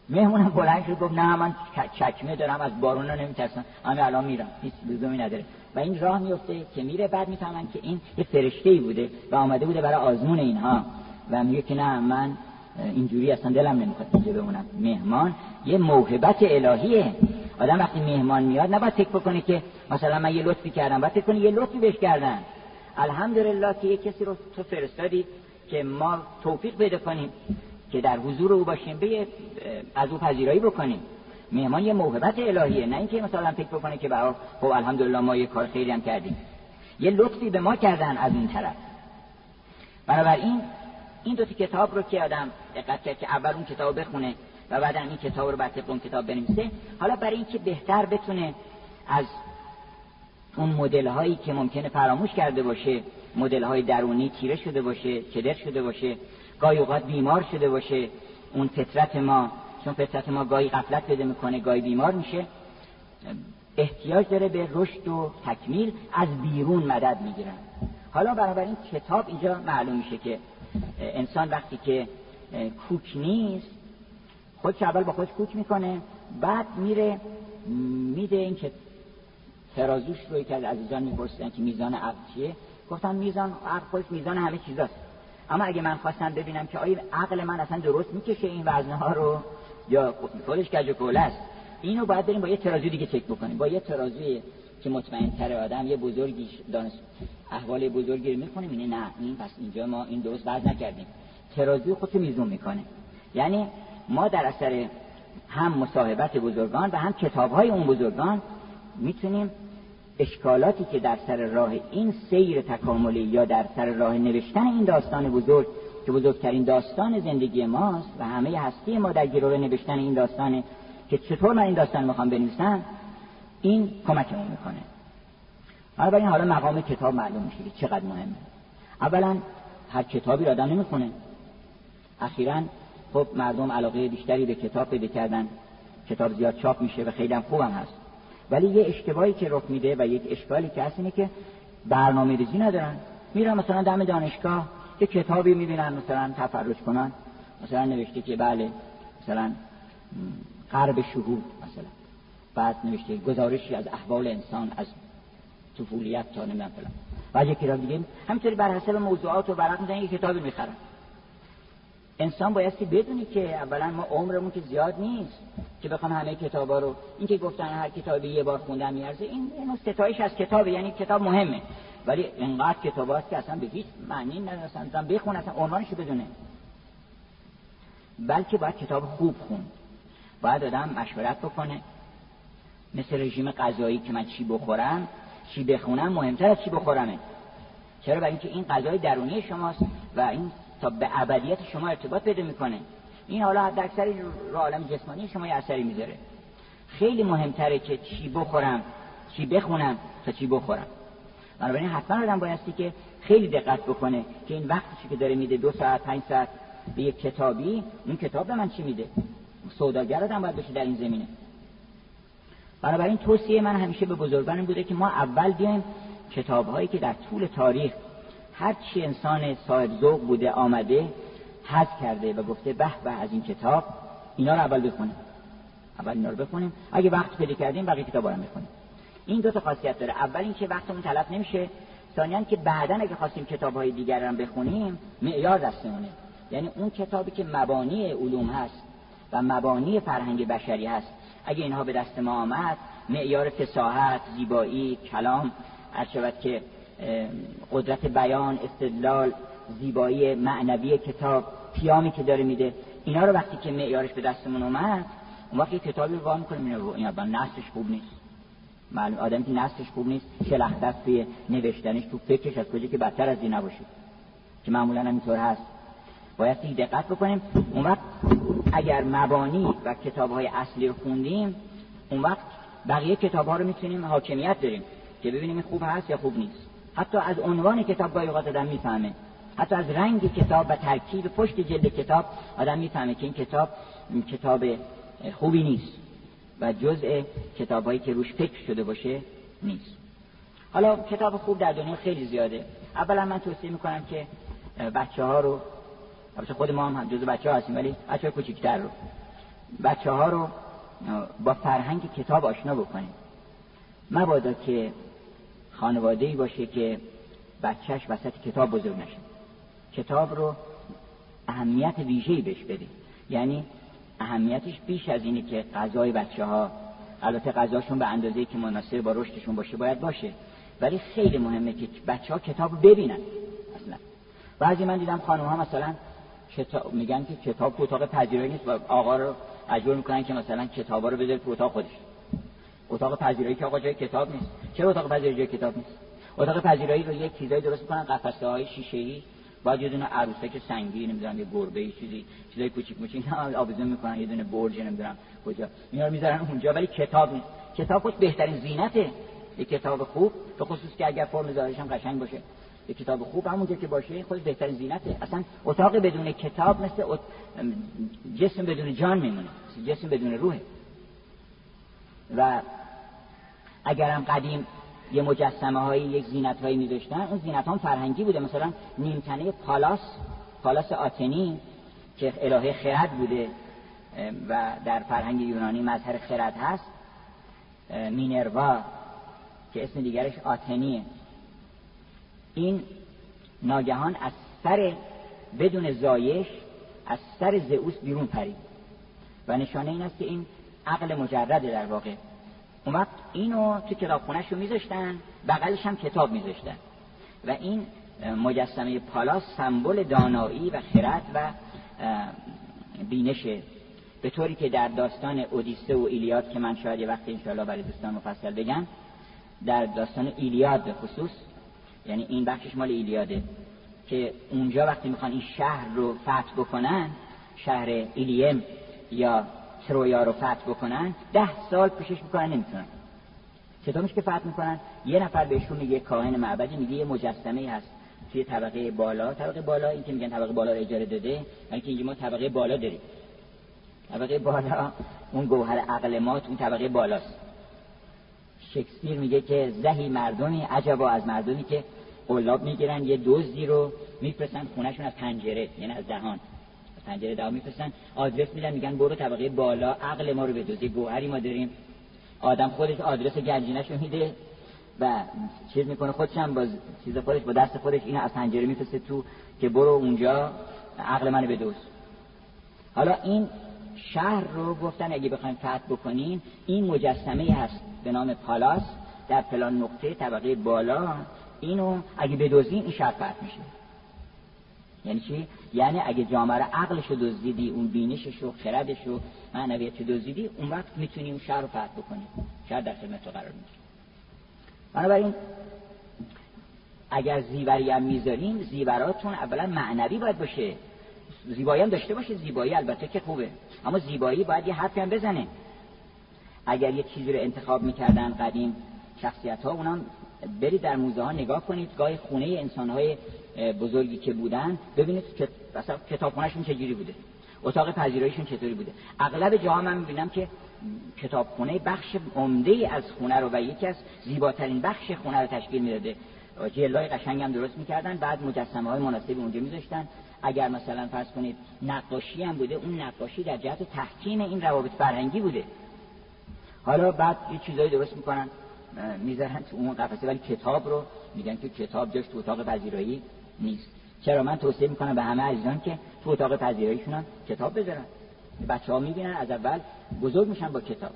مهمونم بلند شد گفت نه من چکمه دارم از بارونا نمیترسم. همه الان میرم هیچ لزومی نداره. و این راه میفته که میره بعد می‌فهمن که این یه فرشته ای بوده و آمده بوده برای آزمون اینها. و میگه که نه من اینجوری اصلا دلم نمی‌خواد اینجا بمونم. مهمان یه موهبت الهیه. آدم وقتی مهمان میاد نباید فکر بکنه که مثلا من یه لطفی کردم باید فکر کنه یه لطفی بهش کردن. الحمدلله که یه کسی رو تو فرستادی که ما توفیق پیدا کنیم. که در حضور او باشیم به از او پذیرایی بکنیم. مهمان یه موهبت الهیه نه اینکه مثلا فکر بکنه که برای خب الحمدلله ما یه کار خیلی هم کردیم. یه لطفی به ما کردن از این طرف. بنابراین این دو کتاب رو که آدم دقت کرد که اول اون کتاب بخونه و بعد این کتاب رو بعد اون کتاب بنویسه حالا برای اینکه بهتر بتونه از اون مدل هایی که ممکنه فراموش کرده باشه مدل های درونی تیره شده باشه کدر شده باشه گاهی اوقات بیمار شده باشه اون فطرت ما چون فطرت ما گاهی غفلت بده می‌کنه گاهی بیمار میشه احتیاج داره به رشد و تکمیل از بیرون مدد می‌گیرن. حالا این کتاب اینجا معلوم میشه که انسان وقتی که کوک نیست خودش اول با خودش کوک می‌کنه بعد میره میده این که ترازوش رو که از عزیزان میپرسیدن که میزان عقل چیه؟ گفتم میزان عقل خودش میزان همه چیزاست. اما اگه من خواستم ببینم که آیا عقل من اصلا درست می‌کشه این وزنه ها رو یا خودش گج و است اینو باید بریم با یه ترازو دیگه چک بکنیم. با یه ترازوی که مطمئن تر آدم یه بزرگی دانش احوال بزرگی رو می‌کنیم اینه نه این پس اینجا ما این درست وزن نکردیم. ترازوی خودشو میزون می‌کنه. یعنی ما در اثر هم مصاحبت بزرگان و هم کتاب های اون بزرگان می‌تونیم اشکالاتی که در سر راه این سیر تکاملی یا در سر راه نوشتن این داستان بزرگ که بزرگترین داستان زندگی ماست و همه هستی ما در گروه نوشتن این داستانه که چطور من این داستان می‌خوام بنویسم این کمکمون می‌کنه. حالا این حالا مقام کتاب معلوم میشه چقدر مهمه. اولا هر کتابی رو آدم نمی‌خونه. اخیرا خب مردم علاقه بیشتری به کتاب پیدا کردن. کتاب زیاد چاپ میشه و خیلی هم خوبم هست. ولی یه اشتباهی که رخ میده و یک اشکالی که هست اینه که برنامه ریزی ندارن. میرن مثلا دم دانشگاه یه کتابی می‌بینن مثلا تفرج کنن. مثلا نوشته که بله مثلا قرب شهود مثلا. بعد نوشته گزارشی از احوال انسان از طفولیت تا نمی‌دونم فلان. بعد یک کتاب دیگه همینطوری بر حسب موضوعات و ورق می‌زنن یک کتابی می‌خرن. انسان بایستی بدونی که اولا ما عمرمون که زیاد نیست که بخوام همه کتابا رو این که گفتن هر کتابی یه بار خوندن میارزه این اینو ستایش از کتابه یعنی کتاب مهمه. ولی اینقدر کتاب هست که اصلا به هیچ معنی نداره اصلا بخون اصلا عنوانشو بدونه. بلکه باید کتاب خوب خون باید آدم مشورت بکنه. مثل رژیم غذایی که من چی بخورم چی بخونم مهمتر از چی بخورمه. چرا؟ برای اینکه این غذای درونی شماست و این تا به ابدیت شما ارتباط پیدا می‌کنه. این حالا حد اکثر رو عالم جسمانی شما یه اثری می‌ذاره. خیلی مهمتره که چی بخورم چی بخونم تا چی بخورم. بنابراین حتما آدم بایستی که خیلی دقت بکنه که این وقتی که داره میده دو ساعت پنج ساعت به یک کتابی اون کتاب به من چی میده؟ سوداگر آدم باید بشه در این زمینه. بنابراین توصیه من همیشه به بزرگان بوده که ما اول بیایم کتاب هایی که در طول تاریخ هر چی انسان صاحب ذوق بوده آمده حد کرده و گفته به به از این کتاب اینا رو اول بخونیم. اول اینا رو بخونیم. اگه وقت پیدا کردیم بقیه کتابا رو بخونیم. این دو تا خاصیت داره. اول اینکه وقتمون تلف نمیشه. ثانیا که بعدا اگه خواستیم کتاب های دیگر رو بخونیم معیار دستمونه. یعنی اون کتابی که مبانی علوم هست و مبانی فرهنگ بشری هست اگه اینها به دست ما آمد معیار فساحت زیبایی کلام هر که قدرت بیان استدلال زیبایی معنوی کتاب پیامی که داره میده اینا رو وقتی که معیارش به دستمون اومد اون وقتی کتابی رو وا می‌کنیم اینو این نصش خوب نیست. معلوم آدمی که نصش خوب نیست شلخته توی نوشتنش تو فکرش از کجا که بدتر از این نباشه. که معمولا اینطور هست. باید دقت بکنیم. اون وقت اگر مبانی و کتاب های اصلی رو خوندیم اون وقت بقیه کتاب ها رو می‌تونیم حاکمیت داریم که ببینیم خوب هست یا خوب نیست. حتی از عنوان کتاب گاهی اوقات آدم می‌فهمه. حتی از رنگ کتاب و ترکیب پشت جلد کتاب آدم می‌فهمه که این کتاب کتاب خوبی نیست و جزء کتابایی که روش فکر شده باشه نیست. حالا کتاب خوب در دنیا خیلی زیاده. اولا من توصیه می‌کنم که بچه ها رو البته خود ما هم جزء بچه ها هستیم ولی بچه کوچیکتر رو بچه ها رو با فرهنگ کتاب آشنا بکنیم. مبادا که خانواده ای باشه که بچهش وسط کتاب بزرگ نشه. کتاب رو اهمیت ویژه‌ای بهش بده یعنی اهمیتش بیش از اینه که غذای بچه ها البته غذاشون به اندازه که مناسب با رشدشون باشه باید باشه ولی خیلی مهمه که بچه ها کتاب رو ببینن. اصلا. بعضی من دیدم خانم ها مثلا کتاب میگن که کتاب تو اتاق پذیرایی نیست و آقا رو اجور می‌کنن که مثلا کتابا رو بذاره تو اتاق خودش. اتاق پذیرایی که آقا جای کتاب نیست. چرا اتاق پذیرایی جای کتاب نیست؟ اتاق پذیرایی رو یک چیزایی درست می‌کنن قفسه های شیشه ای بعد یه دونه عروسک سنگی نمی‌دونم یه گربه ای چیزی چیزای کوچیک موچیک. آویزون می‌کنن یه دونه برج نمی‌دونم کجا. اینا رو می‌ذارن اونجا ولی کتاب نیست. کتاب خود بهترین زینته. یه کتاب خوب به خصوص که اگر فرم ظاهرش هم قشنگ باشه. یه کتاب خوب همونجا که باشه خود بهترین زینته. اصلا اتاق بدون کتاب مثل جسم بدون جان میمونه. جسم بدون روحه. و اگرم قدیم یه مجسمه های یک زینت هایی میذاشتن اون زینت هم فرهنگی بوده. مثلا نیمتنه پالاس پالاس آتنی که الهه خرد بوده و در فرهنگ یونانی مظهر خرد هست. مینروا که اسم دیگرش آتنیه. این ناگهان از سر بدون زایش از سر زئوس بیرون پرید. و نشانه این است که این عقل مجرده در واقع. اون اینو تو کتابخونهش رو میذاشتن بغلش هم کتاب میذاشتن. و این مجسمه پالاس سمبل دانایی و خرد و بینشه به طوری که در داستان اودیسه و ایلیاد که من شاید یه وقتی انشاءالله برای دوستان مفصل بگم در داستان ایلیاد به خصوص یعنی این بخشش مال ایلیاده که اونجا وقتی می‌خوان این شهر رو فتح بکنن شهر ایلیم یا ترویا رو فتح بکنن ده سال پیشش می‌کنن نمی‌تونن. چطور که فتح می‌کنن؟ یه نفر بهشون میگه کاهن معبدی میگه یه مجسمه هست توی طبقه بالا. طبقه بالا این که میگن طبقه بالا اجاره داده که اینجا ما طبقه بالا داریم. طبقه بالا اون گوهر عقل ما اون طبقه بالاست. شکسپیر میگه که زهی مردمی عجبا از مردمی که قلاب می‌گیرن یه دزدی رو میفرستن خونهشون از پنجره یعنی از دهان. پنجره دهان میفرستن آدرس میدن میگن برو طبقه بالا عقل ما رو بدوز گوهری ما داریم. آدم خودش آدرس گنجینش میده و چیز می‌کنه خودش هم با چیز خودش با دست خودش اینو از پنجره میفرسته تو که برو اونجا عقل منو بدوز. حالا این شهر رو گفتن اگه بخوایم فتح بکنین این مجسمه هست به نام پالاس در فلان نقطه طبقه بالا. اینو اگه بدوزین این شهر فتح میشه. یعنی چی؟ یعنی اگه جامعه عقلش رو دزدیدی اون بینشش و خردش و معنویت دزدیدی اون وقت می‌تونی اون شهر رو فتح بکنی. شهر در خدمت تو قرار می‌گیره بنابراین اگر زیوری هم می‌ذاریم زیوراتون اولا معنوی باید باشه. زیبایی هم داشته باشه. زیبایی البته که خوبه. اما زیبایی باید یه حرفی هم بزنه. اگر یه چیزی رو انتخاب می‌کردن قدیم شخصیت ها اونم برید در موزه ها نگاه کنید. گاه خونه انسان های بزرگی که بودن ببینید که مثلا کتابخونهشون چجوری بوده. اتاق پذیراییشون چطوری بوده. اغلب جاها من می‌بینم که کتابخونه بخش عمده از خونه رو و یکی از زیباترین بخش خونه رو تشکیل می‌داده. جلای قشنگ هم درست می‌کردن بعد مجسمه های مناسبی اونجا میذاشتن. اگر مثلا فرض کنید نقاشی هم بوده اون نقاشی در جهت تحکیم این روابط فرهنگی بوده. حالا بعد یه چیزایی درست می‌کنن می‌ذارن تو اون قفسه ولی کتاب رو میگن که کتاب جاش تو اتاق پذیرایی. نیست. چرا؟ من توصیه می‌کنم به همه عزیزان که تو اتاق پذیراییشون کتاب بذارن. بچه ها می‌بینن از اول بزرگ میشن با کتاب.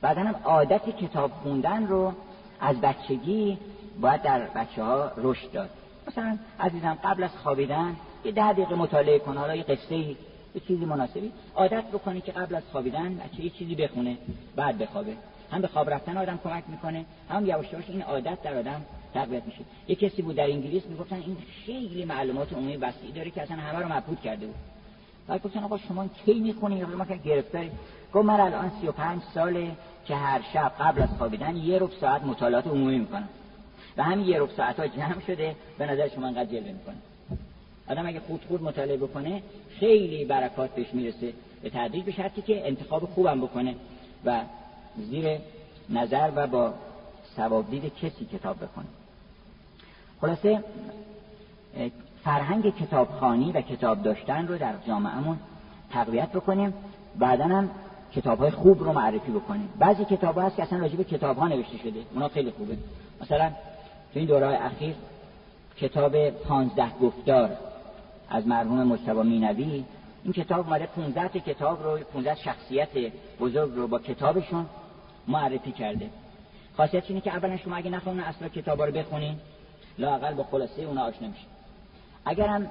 بعدا هم عادت کتاب خوندن رو از بچگی باید در بچه ها رشد داد. مثلا عزیزم قبل از خوابیدن یه ده دقیقه مطالعه کن حالا یه قصه یه چیزی مناسبی. عادت بکنی که قبل از خوابیدن بچه یه چیزی بخونه بعد بخوابه. هم به خواب رفتن آدم کمک می‌کنه هم یواش یواش این عادت در آدم تقویت میشه. یه کسی بود در انگلیس می‌گفتن این خیلی معلومات عمومی وسیعی داره که اصلا همه رو مبهوت کرده بود. بعد گفتن آقا شما کی می‌خونی یا ما که گرفتاری گفت من الان 35 ساله که هر شب قبل از خوابیدن یه ربع ساعت مطالعات عمومی می‌کنم. و همین یه ربع ساعت ها جمع شده به نظر شما انقدر جلوه می‌کنه؟ آدم اگه خود خود مطالعه بکنه خیلی برکات بهش می‌رسه. به تدریج به شرطی که انتخاب خوبم بکنه و زیر نظر و با ثوابدید کسی کتاب بکنه خلاصه فرهنگ کتابخانی و کتاب داشتن رو در جامعهمون تقویت بکنیم. بعدا هم کتاب های خوب رو معرفی بکنیم. بعضی کتاب هست که اصلا راجب کتاب ها نوشته شده. اونا خیلی خوبه. مثلا تو این دوره اخیر کتاب پانزده گفتار از مرحوم مجتبی مینوی. این کتاب اومده 15 کتاب رو 15 شخصیت بزرگ رو با کتابشون معرفی کرده. خاصیت اینه که اولا شما اگه نخواهید اصلا کتابا رو بخونین لاقل با خلاصه اونا آشنا میشین. اگرم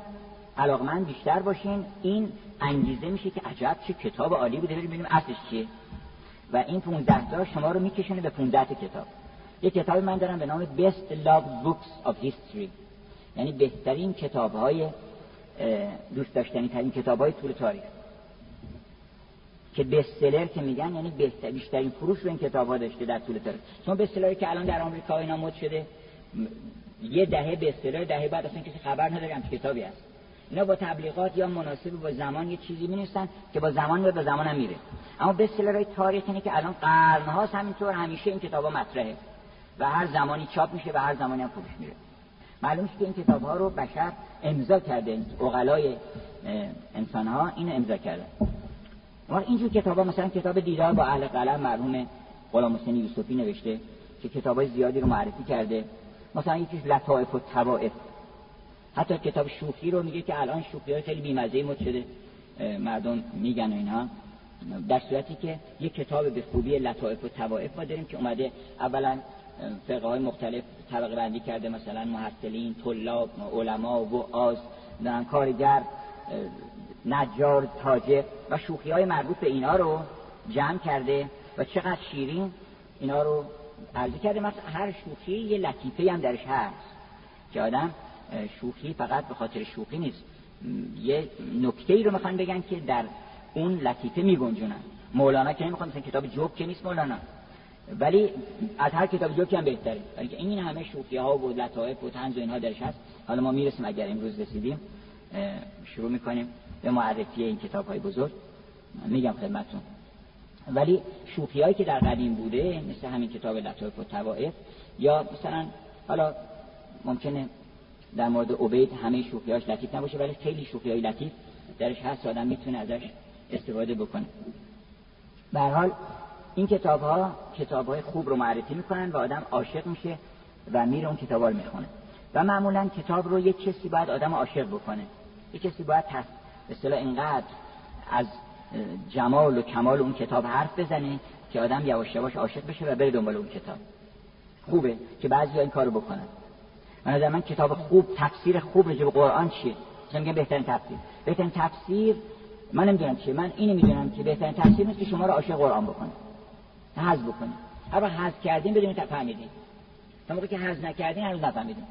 علاقمند بیشتر باشین این انگیزه میشه که عجب چه کتاب عالی بوده بریم ببینیم اصلش چیه. و این 15 تا شما رو میکشونه به 15 کتاب. یه کتابی من دارم به نام Best Loved Books of History. یعنی بهترین کتاب های دوست داشتنی ترین کتاب های طول تاریخ. که بستلر که میگن یعنی بهتر بیشترین فروش رو این کتاب ها داشته در طول تاریخ. چون بستلری که الان در آمریکا اینا مد شده یه دهه بستلر دهه بعد اصلا کسی خبر نداره هم کتابی هست. اینا با تبلیغات یا مناسب با زمان یه چیزی می که با زمان و با زمان هم میره اما بستلرهای تاریخ اینه که الان قرنهاست همینطور همیشه این کتابا مطرحه. و هر زمانی چاپ میشه و هر زمانی هم فروش میره. معلوم که این کتاب ها رو بشر امضا کرده. اقلای انسان ها این امضا کرده ما اینجور کتاب ها مثلا کتاب دیدار با اهل قلم مرحوم غلام حسین یوسفی نوشته که کتابای زیادی رو معرفی کرده. مثلا یکیش لطائف و توائف حتی کتاب شوخی رو میگه که الان شوخی های خیلی بیمزه مد شده مردم میگن اینها در صورتی که یک کتاب به خوبی لطائف و توائف ما داریم که اومده اولا فرقه های مختلف طبقه بندی کرده مثلا محصلین، طلاب، علما و آز کارگر نجار تاجر و شوخی های مربوط به اینا رو جمع کرده و چقدر شیرین اینا رو عرضی کرده مثلا هر شوخی یه لطیفه هم درش هست. که آدم شوخی فقط به خاطر شوخی نیست. یه نکته ای رو می‌خوان بگن که در اون لطیفه میگنجونن. مولانا که نمی‌خوان مثلا کتاب جوک که نیست مولانا. ولی از هر کتاب جوکی هم بهتره. ولی که این همه شوخی ها و لطائف و طنز و اینها درش هست. حالا ما می‌رسیم اگر امروز رسیدیم شروع می‌کنیم به معرفی این کتاب های بزرگ میگم خدمتتون. ولی شوخی هایی که در قدیم بوده مثل همین کتاب لطائف و توائف یا مثلا حالا ممکنه در مورد عبید همه شوخیاش لطیف نباشه ولی خیلی شوخی های لطیف درش هست آدم می‌تونه ازش استفاده بکنه. به حال این کتاب ها کتاب های خوب رو معرفی می‌کنن و آدم عاشق میشه و میره اون کتاب رو می‌خونه. و معمولا کتاب رو یک کسی باید آدم عاشق بکنه. یک کسی باید به اصطلاح اینقدر از جمال و کمال اون کتاب حرف بزنه که آدم یواش یواش عاشق بشه و بره دنبال اون کتاب. خوبه که بعضی این کارو بکنن. من من کتاب خوب تفسیر خوب رجب قرآن چیه؟ مثلا میگم بهترین تفسیر. بهترین تفسیر من نمی‌دونم چیه. من اینو می‌دونم که بهترین تفسیر نیست که شما رو عاشق قرآن بکنه. حذف بکنه. اما حذف کردین بدون فهمیدین تا موقعی که حذف نکردین هنوز نفهمیدین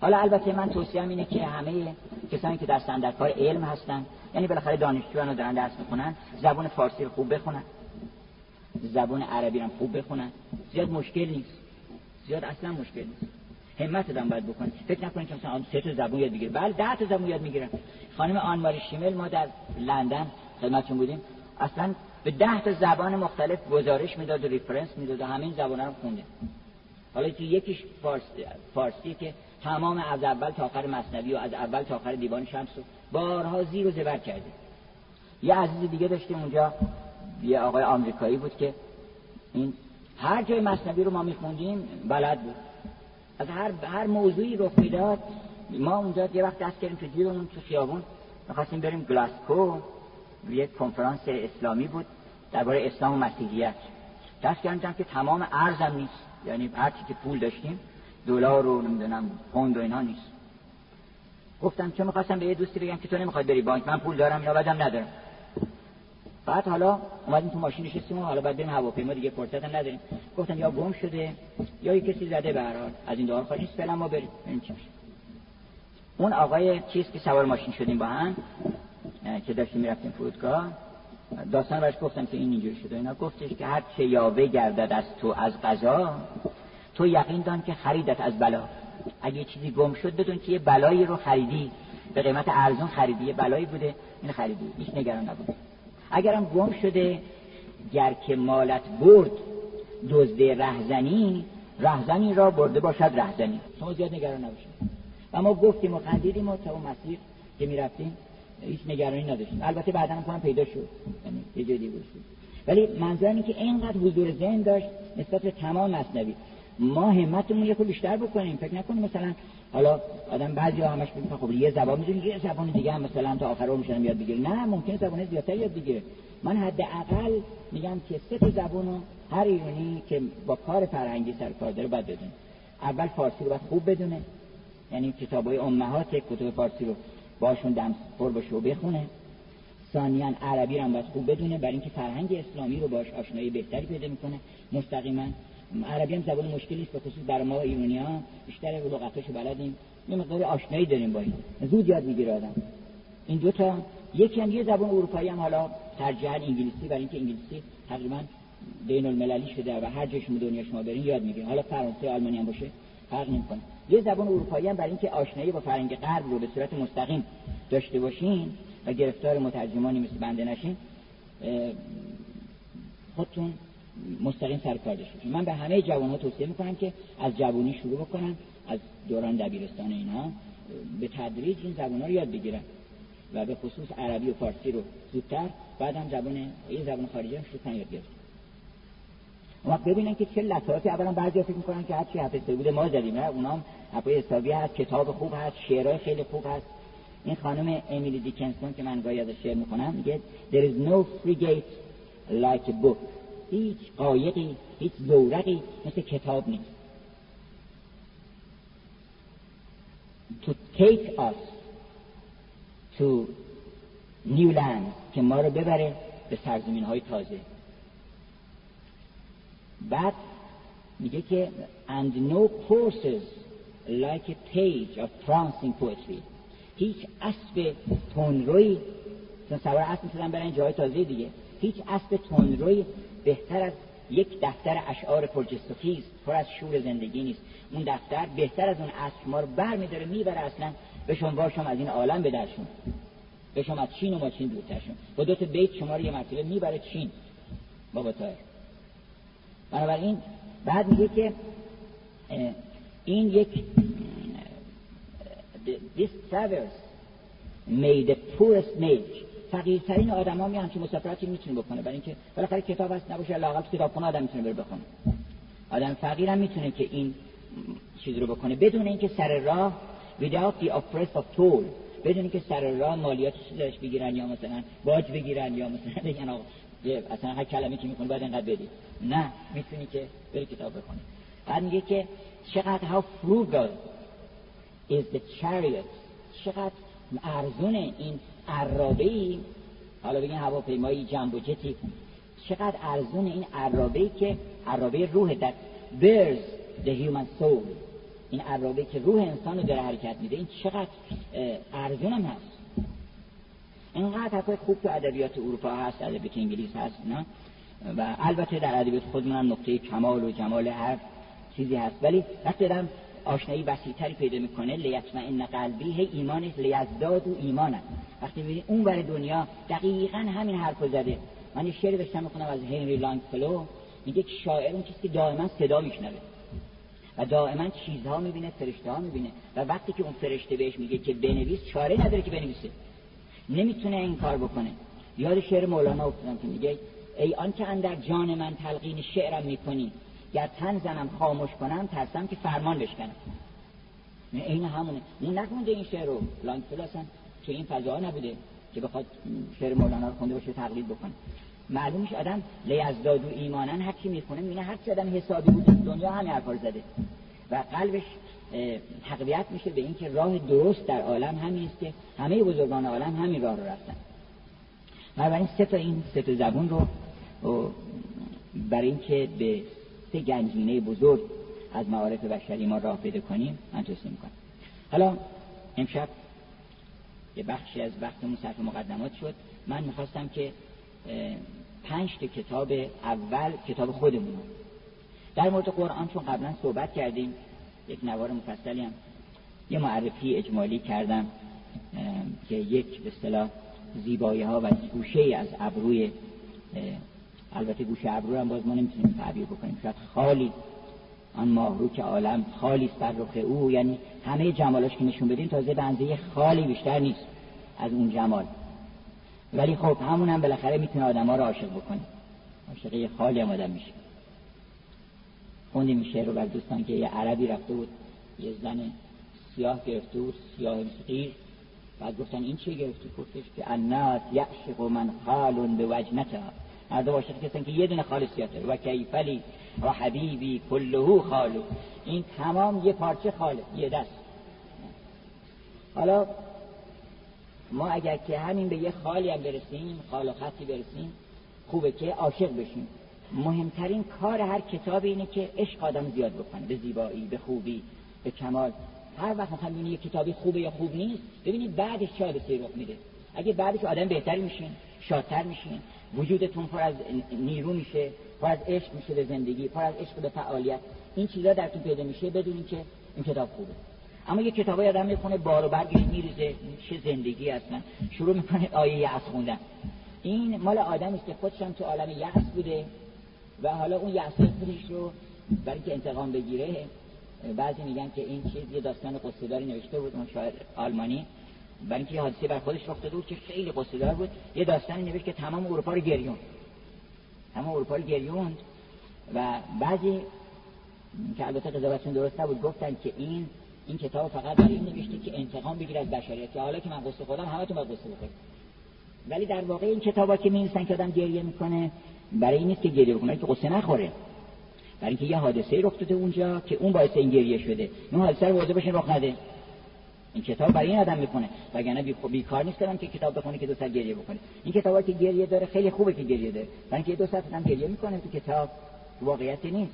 حالا البته من توصیهم اینه که همه کسانی که در سندرکار علم هستن یعنی بالاخره دانشجوان رو دارن درس می‌خونن زبان فارسی رو خوب بخونن. زبان عربی رو خوب بخونن. زیاد مشکل نیست. زیاد اصلا مشکل نیست. همت دارم باید بکنید فکر نکنید که مثلا سه تا زبون یاد بگیره بله ده تا زبون یاد می‌گیرن خانم آنماری شیمل ما در لندن خدمتتون بودیم. اصلا به ده تا زبان مختلف گزارش می‌داد و ریفرنس می‌داد و همین زبان رو خونده حالا تو یکیش فارسی, فارسی که تمام از اول تا آخر مصنوی و از اول تا آخر دیوان شمس رو بارها زیر و زبر کرده یه عزیز دیگه داشتیم اونجا یه آقای آمریکایی بود که این هر جای مصنوی رو ما میخوندیم بلد بود. از هر هر موضوعی رخ می‌داد ما اونجا یه وقت دست کردیم تو جیبمون تو خیابون. می‌خواستیم بریم گلاسکو. یک کنفرانس اسلامی بود درباره اسلام و مسیحیت. دست کردم که تمام ارزم نیست. یعنی هر که پول داشتیم دلار رو نمی‌دونم پوند و اینا نیست. گفتم چون می‌خواستم به یه دوستی بگم که تو نمی‌خواد بری بانک. من پول دارم یا بدم ندارم. بعد حالا اومدیم تو ماشین نشستیم و حالا بعد بریم هواپیما دیگه فرصت هم نداریم. گفتن یا گم شده یا یه کسی زده به از این دعا خواهیم فعلا ما بریم. چی اون آقای چیز که سوار ماشین شدیم با هم که داشتیم می‌رفتیم فرودگاه داستان برش گفتم که این اینجوری شده. اینا گفتش که هر چه یاوه گردد از تو از قضا تو یقین دان که خریدت از بلا. اگه چیزی گم شد بدون که یه بلایی رو خریدی. به قیمت ارزون خریدی. یه بلایی بوده. این خریدی. هیچ نگران نبود. اگرم گم شده گر که مالت برد دزده رهزنی رهزنی را برده باشد رهزنی. شما زیاد نگران نباشید. و ما گفتیم و خندیدیم و تا اون مسیر که می‌رفتیم هیچ نگرانی نداشتیم. البته بعدا هم پیدا شد. یعنی یه جدی ولی منظورم که اینقدر حضور ذهن داشت نسبت به تمام مصنوی. ما همتمون یه بیشتر بکنیم. فکر نکنیم مثلا حالا آدم بعضی همش میگن خب یه زبان می‌دونی یه زبان دیگه هم مثلا تا آخر عمرش یاد بگیره نه ممکنه زبان زیادتر یاد بگیره. من حداقل میگم که سه تا زبان هر ایرانی که با کار فرهنگی سر کار داره باید بدونه. اول فارسی رو باید خوب بدونه. یعنی کتابای امهات کتب فارسی رو باشون دم پر باشه و بخونه. ثانیا عربی رو هم باید خوب بدونه. برای اینکه فرهنگ اسلامی رو باش آشنایی بهتری پیدا می‌کنه. مستقیما عربی هم زبان مشکلی است به خصوص برای ما ایرانی ها. بیشتر لغتاشو بلدیم. یه مقدار آشنایی داریم با این. زود یاد می‌گیره آدم. این دو تا یکی هم یه زبان اروپایی هم حالا ترجیحاً انگلیسی برای اینکه انگلیسی تقریبا بین المللی شده و هر جای دنیا شما برین یاد می‌گیرین. حالا فرانسه آلمانی هم باشه فرق نمی‌کنه. یه زبان اروپایی هم برای اینکه آشنایی با فرهنگ غرب رو به صورت مستقیم داشته باشین و گرفتار مترجمانی مثل بنده نشین خودتون مستقیم سر کار داشته من به همه جوان ها توصیه می‌کنم که از جوانی شروع بکنن از دوران دبیرستان اینا به تدریج این زبان ها رو یاد بگیرن. و به خصوص عربی و فارسی رو زودتر بعد هم زبان این زبان خارجی هم شروع یاد گرفت ما ببینن که چه لطافی اولا بعضی فکر می‌کنن که هرچی حفظه بوده ما زدیم. نه اونا هم حسابی هست کتاب خوب هست شعرهای خیلی خوب هست. این خانم امیلی دیکنسون که من گاهی ازش شعر می‌کنم میگه there is no frigate like a book. هیچ قایقی هیچ زورقی مثل کتاب نیست. To take us to new land که ما رو ببره به سرزمین های تازه. بعد میگه که and no courses like a page of prancing poetry. هیچ اسب تونروی چون سوار اسب می‌شدن برن جای تازه دیگه. هیچ اسب تونروی بهتر از یک دفتر اشعار پرجستخیز پر از شور زندگی نیست. اون دفتر بهتر از اون اسب ما رو بر میداره می‌بره اصلا به شما شما از این عالم به درشون. به شما از چین و ما چین دورترشون. با دو بیت شما رو یه مرتبه می‌بره چین. بابا تایر بنابراین بعد میگه که این یک this travels made the poorest فقیرترین آدم ها میان که مسافرتی می‌تونه بکنه. برای اینکه بالاخره کتاب هست نباشه لاقل کتابخونه آدم می‌تونه بره بخونه. آدم فقیر هم می‌تونه که این چیز رو بکنه. بدون اینکه سر راه without the oppress of toll بدون اینکه سر راه مالیات داشت بگیرن یا مثلا باج بگیرن یا مثلا بگن آقا اصلا هر کلمه که می‌کنه باید انقدر بدی. نه می‌تونی که بری کتاب بخونی. بعد میگه که چقدر how frugal is the chariot. چقدر ارزون این عرابه ای حالا بگین هواپیمایی جنب و جتی. چقدر ارزون این عرابه ای که عرابه روح در bears the human soul. این عرابه که روح انسان رو داره حرکت میده. این چقدر ارزون هم هست. اینقدر حرفای خوب تو ادبیات اروپا هست ادبیات انگلیس هست نه؟ و البته در ادبیات خودمون هم نقطه کمال و جمال هر چیزی هست. ولی وقتی دارم آشنایی وسیعتری پیدا می‌کنه لیطمئن قلبی هی ایمانش لیزداد و ایمانه وقتی می‌بینی اون بر دنیا دقیقا همین حرفو زده. من یه شعری داشتم می‌خونم از هنری لانگفلو میگه که شاعر اون کسی که دائما صدا میشنوه. و دائما چیزها می‌بینه فرشته ها می‌بینه. و وقتی که اون فرشته بهش میگه که بنویس چاره نداره که بنویسه. نمی‌تونه این کار بکنه. یاد شعر مولانا افتادم که میگه ای آن که اندر جان من تلقین شعرم می‌کنی گر تن زنم خاموش کنم ترسم که فرمان بشکنم. این همونه. اون نخونده این شعر رو. لانگفل اصلا که این فضا نبوده که بخواد شعر مولانا رو خونده باشه تقلید بکنه. معلوم میشه آدم لیزداد و ایمانن هر کی می‌خونه می‌بینه هر چی آدم حسابی بود دنیا همین حرفا زده. و قلبش تقویت میشه به اینکه راه درست در عالم همین است که همه بزرگان عالم همین راه رو رفتن. بنابراین سه تا این سه تا زبون رو برای اینکه به سه گنجینه بزرگ از معارف بشری ما راه پیدا کنیم من توصیه می‌کنم. حالا امشب یه بخشی از وقتمون صرف مقدمات شد. من می‌خواستم که پنج تا کتاب اول کتاب خودمون در مورد قرآن چون قبلا صحبت کردیم یک نوار مفصلی هم یه معرفی اجمالی کردم که یک به اصطلاح زیبایی ها و گوشه از ابروی البته گوشه ابرو هم باز ما نمی‌تونیم تعبیر بکنیم. شاید خالی آن ماهرو که عالم خالی سر رخ او یعنی همه جمالاش که نشون بدیم تازه به خالی بیشتر نیست از اون جمال. ولی خب همون هم بالاخره می‌تونه آدم ها رو عاشق بکنه. عاشقه خالی هم آدم میشه. خوندیم شعر رو بر دوستان که یه عربی رفته بود یه زن سیاه گرفته بود سیاه مسقیر. بعد گفتن این چه گرفتی؟ گفتش که الناس یعشق من خال به وجنتها مردم عاشق کسان که یه دونه خالصیت داره. و کیفلی و حبیبی کلهو خالو. این تمام یه پارچه خاله یه دست. حالا ما اگر که همین به یه خالی هم برسیم خال و خطی برسیم خوبه که عاشق بشیم. مهمترین کار هر کتاب اینه که عشق آدم زیاد بکنه. به زیبایی به خوبی به کمال. هر وقت مثلا یه کتابی خوبه یا خوب نیست ببینید بعدش چه حادثه‌ای رخ میده. اگه بعدش آدم بهتری میشین شادتر میشین وجودتون پر از نیرو میشه پر از عشق میشه به زندگی پر از عشق به فعالیت. این چیزا درتون پیدا میشه بدونین که این کتاب خوبه. اما یه کتابای آدم می‌خونه بار و برگش میریزه چه زندگی اصلا. شروع می‌کنه آیه یأس خوندن. این مال آدمی است که خودش هم تو عالم یأس بوده و حالا اون یأس خودش رو برای اینکه انتقام بگیره بعضی میگن که این چیز یه داستان قصه‌داری نوشته بود اون شاعر آلمانی. برای اینکه حادثه بر خودش رخ داده بود که خیلی قصه‌دار بود. یه داستانی نوشت که تمام اروپا رو گریوند. تمام اروپا رو گریوند و بعضی که البته قضاوتشون درست بود گفتن که این این کتاب فقط برای این نوشته که انتقام بگیره از بشریت. که حالا که من قصه خودم همتون باید قصه بخورید ولی در واقع این کتابا که می‌نویسن که آدم گریه می‌کنه برای این نیست که گریه بکنه که قصه نخوره. برای اینکه یه حادثه رخ داده اونجا که اون باعث این گریه شده. اون حادثه رو واضح بشین رخ نده. این کتاب برای این آدم می‌کنه وگرنه بی بی کار نیست که کتاب بخونه که دو ساعت گریه بکنه این کتابی که گریه داره خیلی خوبه که گریه داره. برای اینکه دو ساعت هم گریه می‌کنه تو کتاب واقعیتی نیست.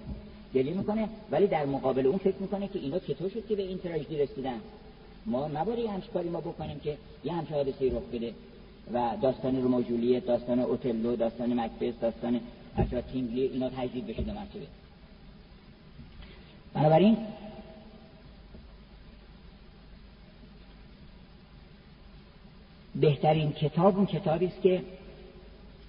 گریه می‌کنه ولی در مقابل اون فکر می‌کنه که اینا چطور شد که به این تراژدی رسیدن. ما نباید همش کاری ما بکنیم که یه همچه حادثه رخ بده و داستان رومو جولیت داستان اوتلو داستان مکبث داستان حتی تینگلی اینا تجدید بشه دو مرتبه. بنابراین بهترین کتاب اون کتابی است که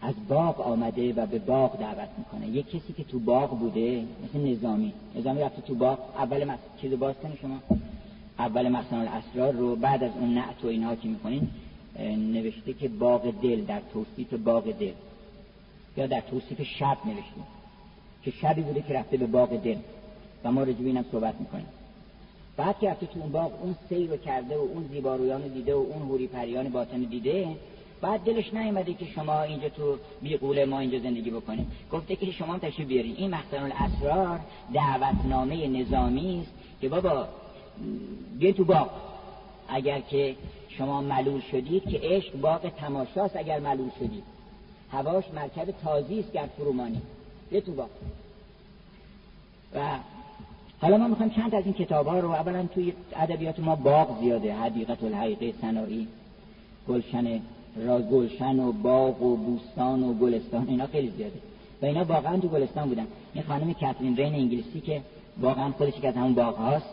از باغ آمده و به باغ دعوت می‌کنه. یک کسی که تو باغ بوده مثل نظامی. نظامی رفته تو باغ اول مس... چیز باز شما. اول مخزن الاسرار رو بعد از اون نعت و اینها که می‌کنین نوشته که باغ دل در توصیف باغ دل. یا در توصیف شب نوشته. که شبی بوده که رفته به باغ دل. و ما رجوع اینم صحبت می‌کنیم. بعد که رفته اون باغ اون سیر رو کرده و اون زیبارویان رو دیده و اون هوری پریان باطن دیده بعد دلش نیومده که شما اینجا تو بیقول ما اینجا زندگی بکنیم. گفته که شما تشریف بیارین. این مخزن الاسرار دعوتنامه نظامی است که بابا بیاین تو باغ. اگر که شما ملول شدید که عشق باغ تماشاست اگر ملول شدید. هواش مرکب تازی است گر فرومانی. بیا تو باغ. و حالا ما می‌خوایم چند از این کتاب ها رو اولا توی ادبیات ما باغ زیاده حدیقت الحقیقه سنایی گلشن را گلشن و باغ و بوستان و گلستان اینا خیلی زیاده. و اینا واقعا تو گلستان بودن. این خانم کاترین رین انگلیسی که واقعا خودش که از همون باغ هاست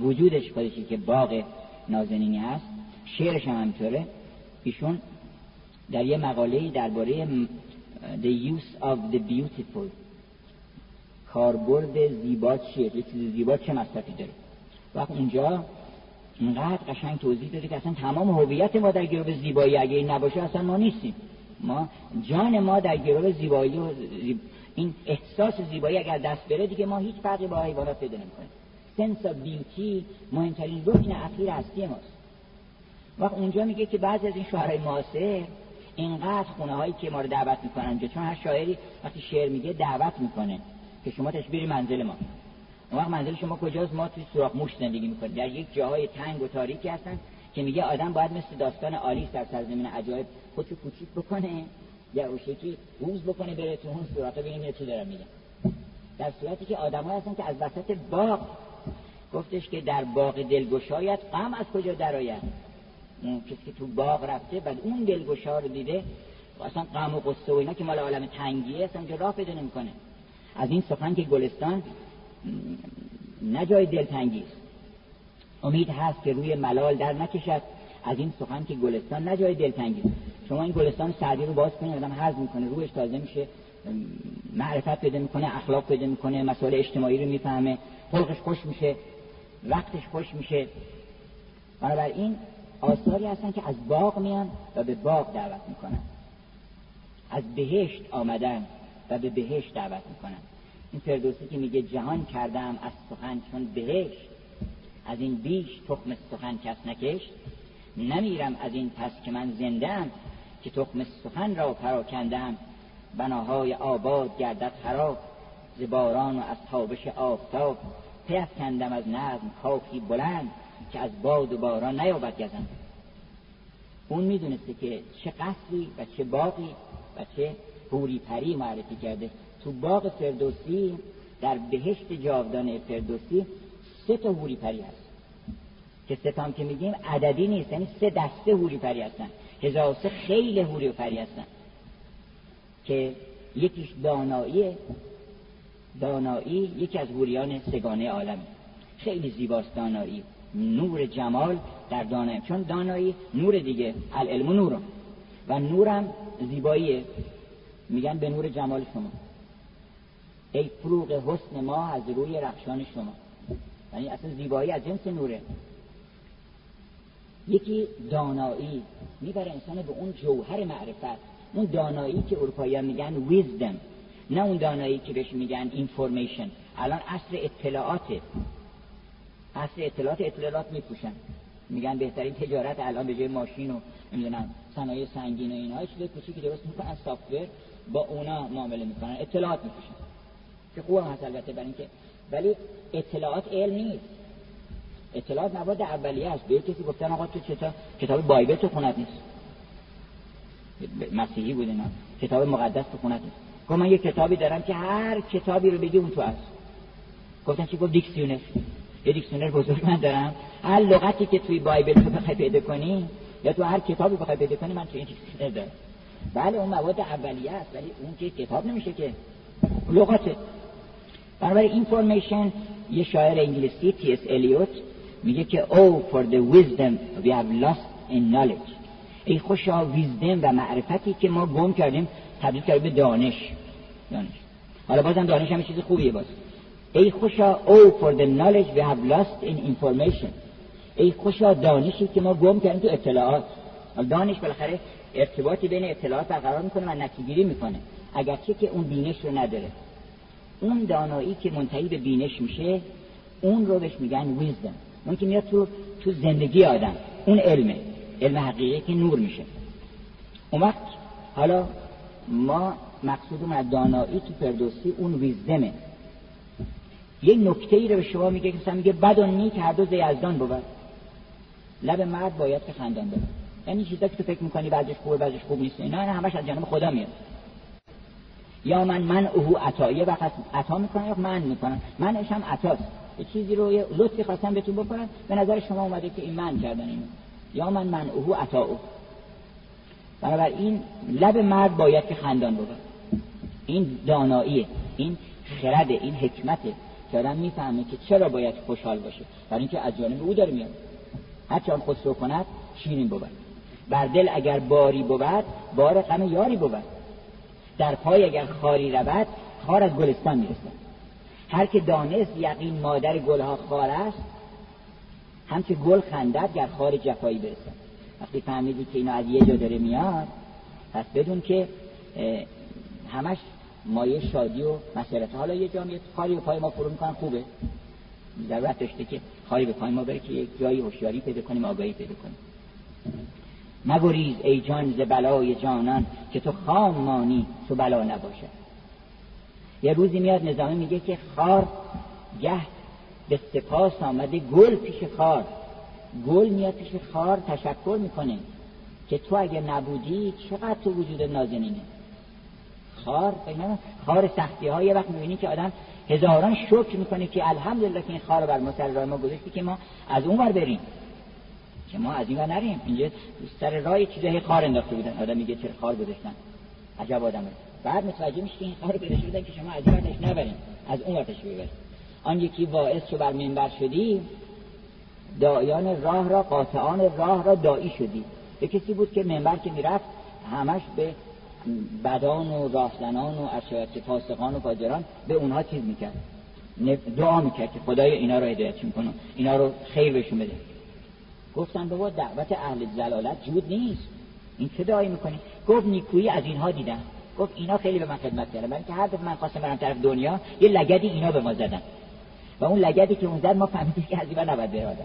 وجودش خودشی که باغ نازنینی هست شعرش هم همینطوره. ایشون در یه مقاله درباره The Use of the Beautiful کاربرد زیبا چیه؟ یه چیز زیبا چه مصرفی داره؟ وقت اونجا اینقدر قشنگ توضیح داده که اصلا تمام هویت ما در گروه زیبایی اگه نباشه اصلا ما نیستیم. ما جان ما در گروه زیبایی و این احساس زیبایی اگر دست بره دیگه ما هیچ فرقی با حیوانات پیدا نمی‌کنیم. sense of beauty مهمترین رکن اخیر هستی ماست. وقت اونجا میگه که بعضی از این شعرهای معاصر اینقدر خونه هایی که ما رو دعوت می‌کنن چون هر شاعری وقتی شعر میگه دعوت می‌کنه. که شما تشبیری منزل ما. اون وقت منزل شما کجاست؟ ما توی سوراخ موش زندگی می‌کنیم. در یک جاهای تنگ و تاریکی هستن که میگه آدم باید مثل داستان آلیس در سرزمین عجایب خودشو کوچیک بکنه یا روشکی روز بکنه بره تو اون سوراخ ببینیم چی دارم میگم در صورتی که آدم هستن که از وسط باغ. گفتش که در باغ دلگشایت غم از کجا درآید؟ اون کسی که تو باغ رفته بعد اون دلگشا رو دیده اصلا غم و قصه و اینا که مال عالم تنگیه اصلا راه پیدا نمی‌کنه. از این سخن که گلستان نه جای دلتنگی است. امید هست که روی ملال در نکشد. از این سخن که گلستان نه جای دلتنگی است. شما این گلستان سعدی رو باز کنید آدم حرز می‌کنه روش تازه میشه معرفت پیدا می‌کنه اخلاق پیدا می‌کنه مسائل اجتماعی رو می‌فهمه خلقش خوش میشه وقتش خوش میشه. بنابراین آثاری هستن که از باغ میان و به باغ دعوت می‌کنن. از بهشت آمدن. و به بهشت دعوت می‌کنن این فردوسی که میگه جهان کردم از سخن چون بهشت از این بیش تخم سخن کس نکشت. نمیرم از این پس که من زندم که تخم سخن را پراکندم بناهای آباد گردد خراب ز باران و از تابش آفتاب. کندم از نظم خاکی بلند که از باد و باران نیابد گزند. اون می‌دونسته که چه قصری و چه باقی و چه حوری پری معرفی کرده. تو باغ فردوسی در بهشت جاودانه فردوسی سه تا حوری پری هست. که ستام که میگیم عددی نیست یعنی سه دسته حوری پری هستن. هزار سه خیلی حوری پری هستن. که یکیش دانایی دانایی یکی از حوریان سگانه عالم. خیلی زیباست دانایی. نور جمال در دانایی چون دانایی نور دیگه العلم نور و نورم زیباییه میگن به نور جمال شما. ای فروغ حسن ما از روی رخشان شما. یعنی اصلا زیبایی از جنس نوره. یکی دانایی می‌بره انسان به اون جوهر معرفت. اون دانایی که اروپایی میگن wisdom نه اون دانایی که بهش میگن information الان اصل اطلاعاته اصل اطلاعات اطلاعات می‌فروشن میگن بهترین تجارت الان به جای ماشین و نمی‌دونم صنایع سنگین و اینها چیز کوچیکی درست می‌کنن software با اونا معامله می‌کنن اطلاعات می‌فروشن که خوب هست البته برای اینکه ولی اطلاعات علم نیست. اطلاعات مواد اولیه است. به کسی گفتن آقا تو چطور کتاب بایبل تو خونت نیست. مسیحی بود اینا. کتاب مقدس تو خونت نیست. گفت من یه کتابی دارم که هر کتابی رو بگی اون تو هست. گفتن چی؟ گفت دیکسیونر. یه دیکسیونر بزرگ من دارم. هر لغتی که توی بایبل تو بخوای پیدا کنی یا تو هر کتابی بخوای پیدا کنی من توی این دیکسیونر دارم. بله اون مواد اولیه است ولی اون که کتاب نمیشه که لغاته بنابراین اینفورمیشن یه شاعر انگلیسی تی اس الیوت میگه که او oh, for the wisdom we have lost in knowledge. ای خوشا ویزدم و معرفتی که ما گم کردیم تبدیل کردیم به دانش. دانش. حالا بازم دانش هم چیز خوبیه باز. ای خوشا او oh, for the knowledge we have lost in information. ای خوشا دانشی که ما گم کردیم تو اطلاعات. دانش بالاخره ارتباطی بین اطلاعات برقرار می‌کنه و نتیجه می‌کنه. اگرچه که اون بینش رو نداره. اون دانایی که منتهی به بینش میشه اون رو بهش میگن ویزدم اون که میاد تو تو زندگی آدم. اون علمه. علم حقیقی که نور میشه. اون وقت حالا ما مقصودمون از دانایی تو فردوسی اون ویزدمه یه نکته ای رو به شما میگه که میگه بد و نیک هر دو یزدان بود لب مرد باید که خندان بود یعنی چیزا که تو فکر می‌کنی بعدش خوبه بعدش خوب نیست. اینا همش از جانب خدا میاد. یا من من اوهو عطایه وقت عطا می‌کنن یا من می‌کنن؟ منش هم عطاست. یه چیزی رو یه لطفی خواستم بهتون بکنن به نظر شما اومده که این من کردن اینو. یا من من اوهو عطا. او این لب مرد باید که خندان بود این داناییه. این خرده. این حکمته. که آدم می‌فهمه که چرا باید خوشحال باشه. برای اینکه از جانب او داره میاد. هرچه هم خسرو کند شیرین بود بر دل اگر باری بود بار غم یاری بود. در پای اگر خاری رود خار از گلستان می‌رسد. هر که دانست یقین مادر گلها خار است همچه گل خندد گر خار جفایی برسد. وقتی فهمیدی که اینا از یه جا داره میاد پس بدون که همش مایه شادی و مسئلت حالا یه جا میاد خاری به پای ما فرو می‌کنن خوبه. ضرورت داشته که خاری به پای ما بره که یک جایی هوشیاری پیدا کنیم آگاهی پیدا کنیم. مگریز ای جان ز بلای جانان که تو خام مانی تو بلا نباشد. یه روزی میاد نظامی میگه که خار گه به سپاس آمده گل پیش خار. گل میاد پیش خار تشکر می‌کنه که تو اگه نبودی چقدر تو وجود نازنینه. خار خار سختی های وقت می‌بینی که آدم هزاران شکر می‌کنه که الحمدلله که این خار بر ما ما گذاشتی که ما از اون بر بریم. که ما از این نریم. اینجا سر راه چیزای خار انداخته بودن. آدم میگه چرا خار گذاشتن. عجب آدمه بعد متوجه میشه که این خار پیدا شده که شما از این ورش نبرین. از اون ورش ببرین. آن یکی واعظ شو بر منبر شدی دایان راه را قاطعان راه را دایی شدی. به کسی بود که منبر که می‌رفت همش به بدان و راهزنان و اشایت فاسقان و فاجران به اونها چیز می‌کرد. دعا می‌کرد که خدای اینا رو هدایت می‌کنه اینا رو خیر بهشون بده. گفتن بابا دعوت اهل زلالت جود نیست. این چه دعایی می‌کنی؟ گفت نیکویی از اینها دیدم. گفت اینا خیلی به من خدمت کردن. برای که هر دفعه من خواستم برم طرف دنیا یه لگدی اینا به ما زدن. و اون لگدی که اون زد ما فهمیدیم که از این نباید بره آدم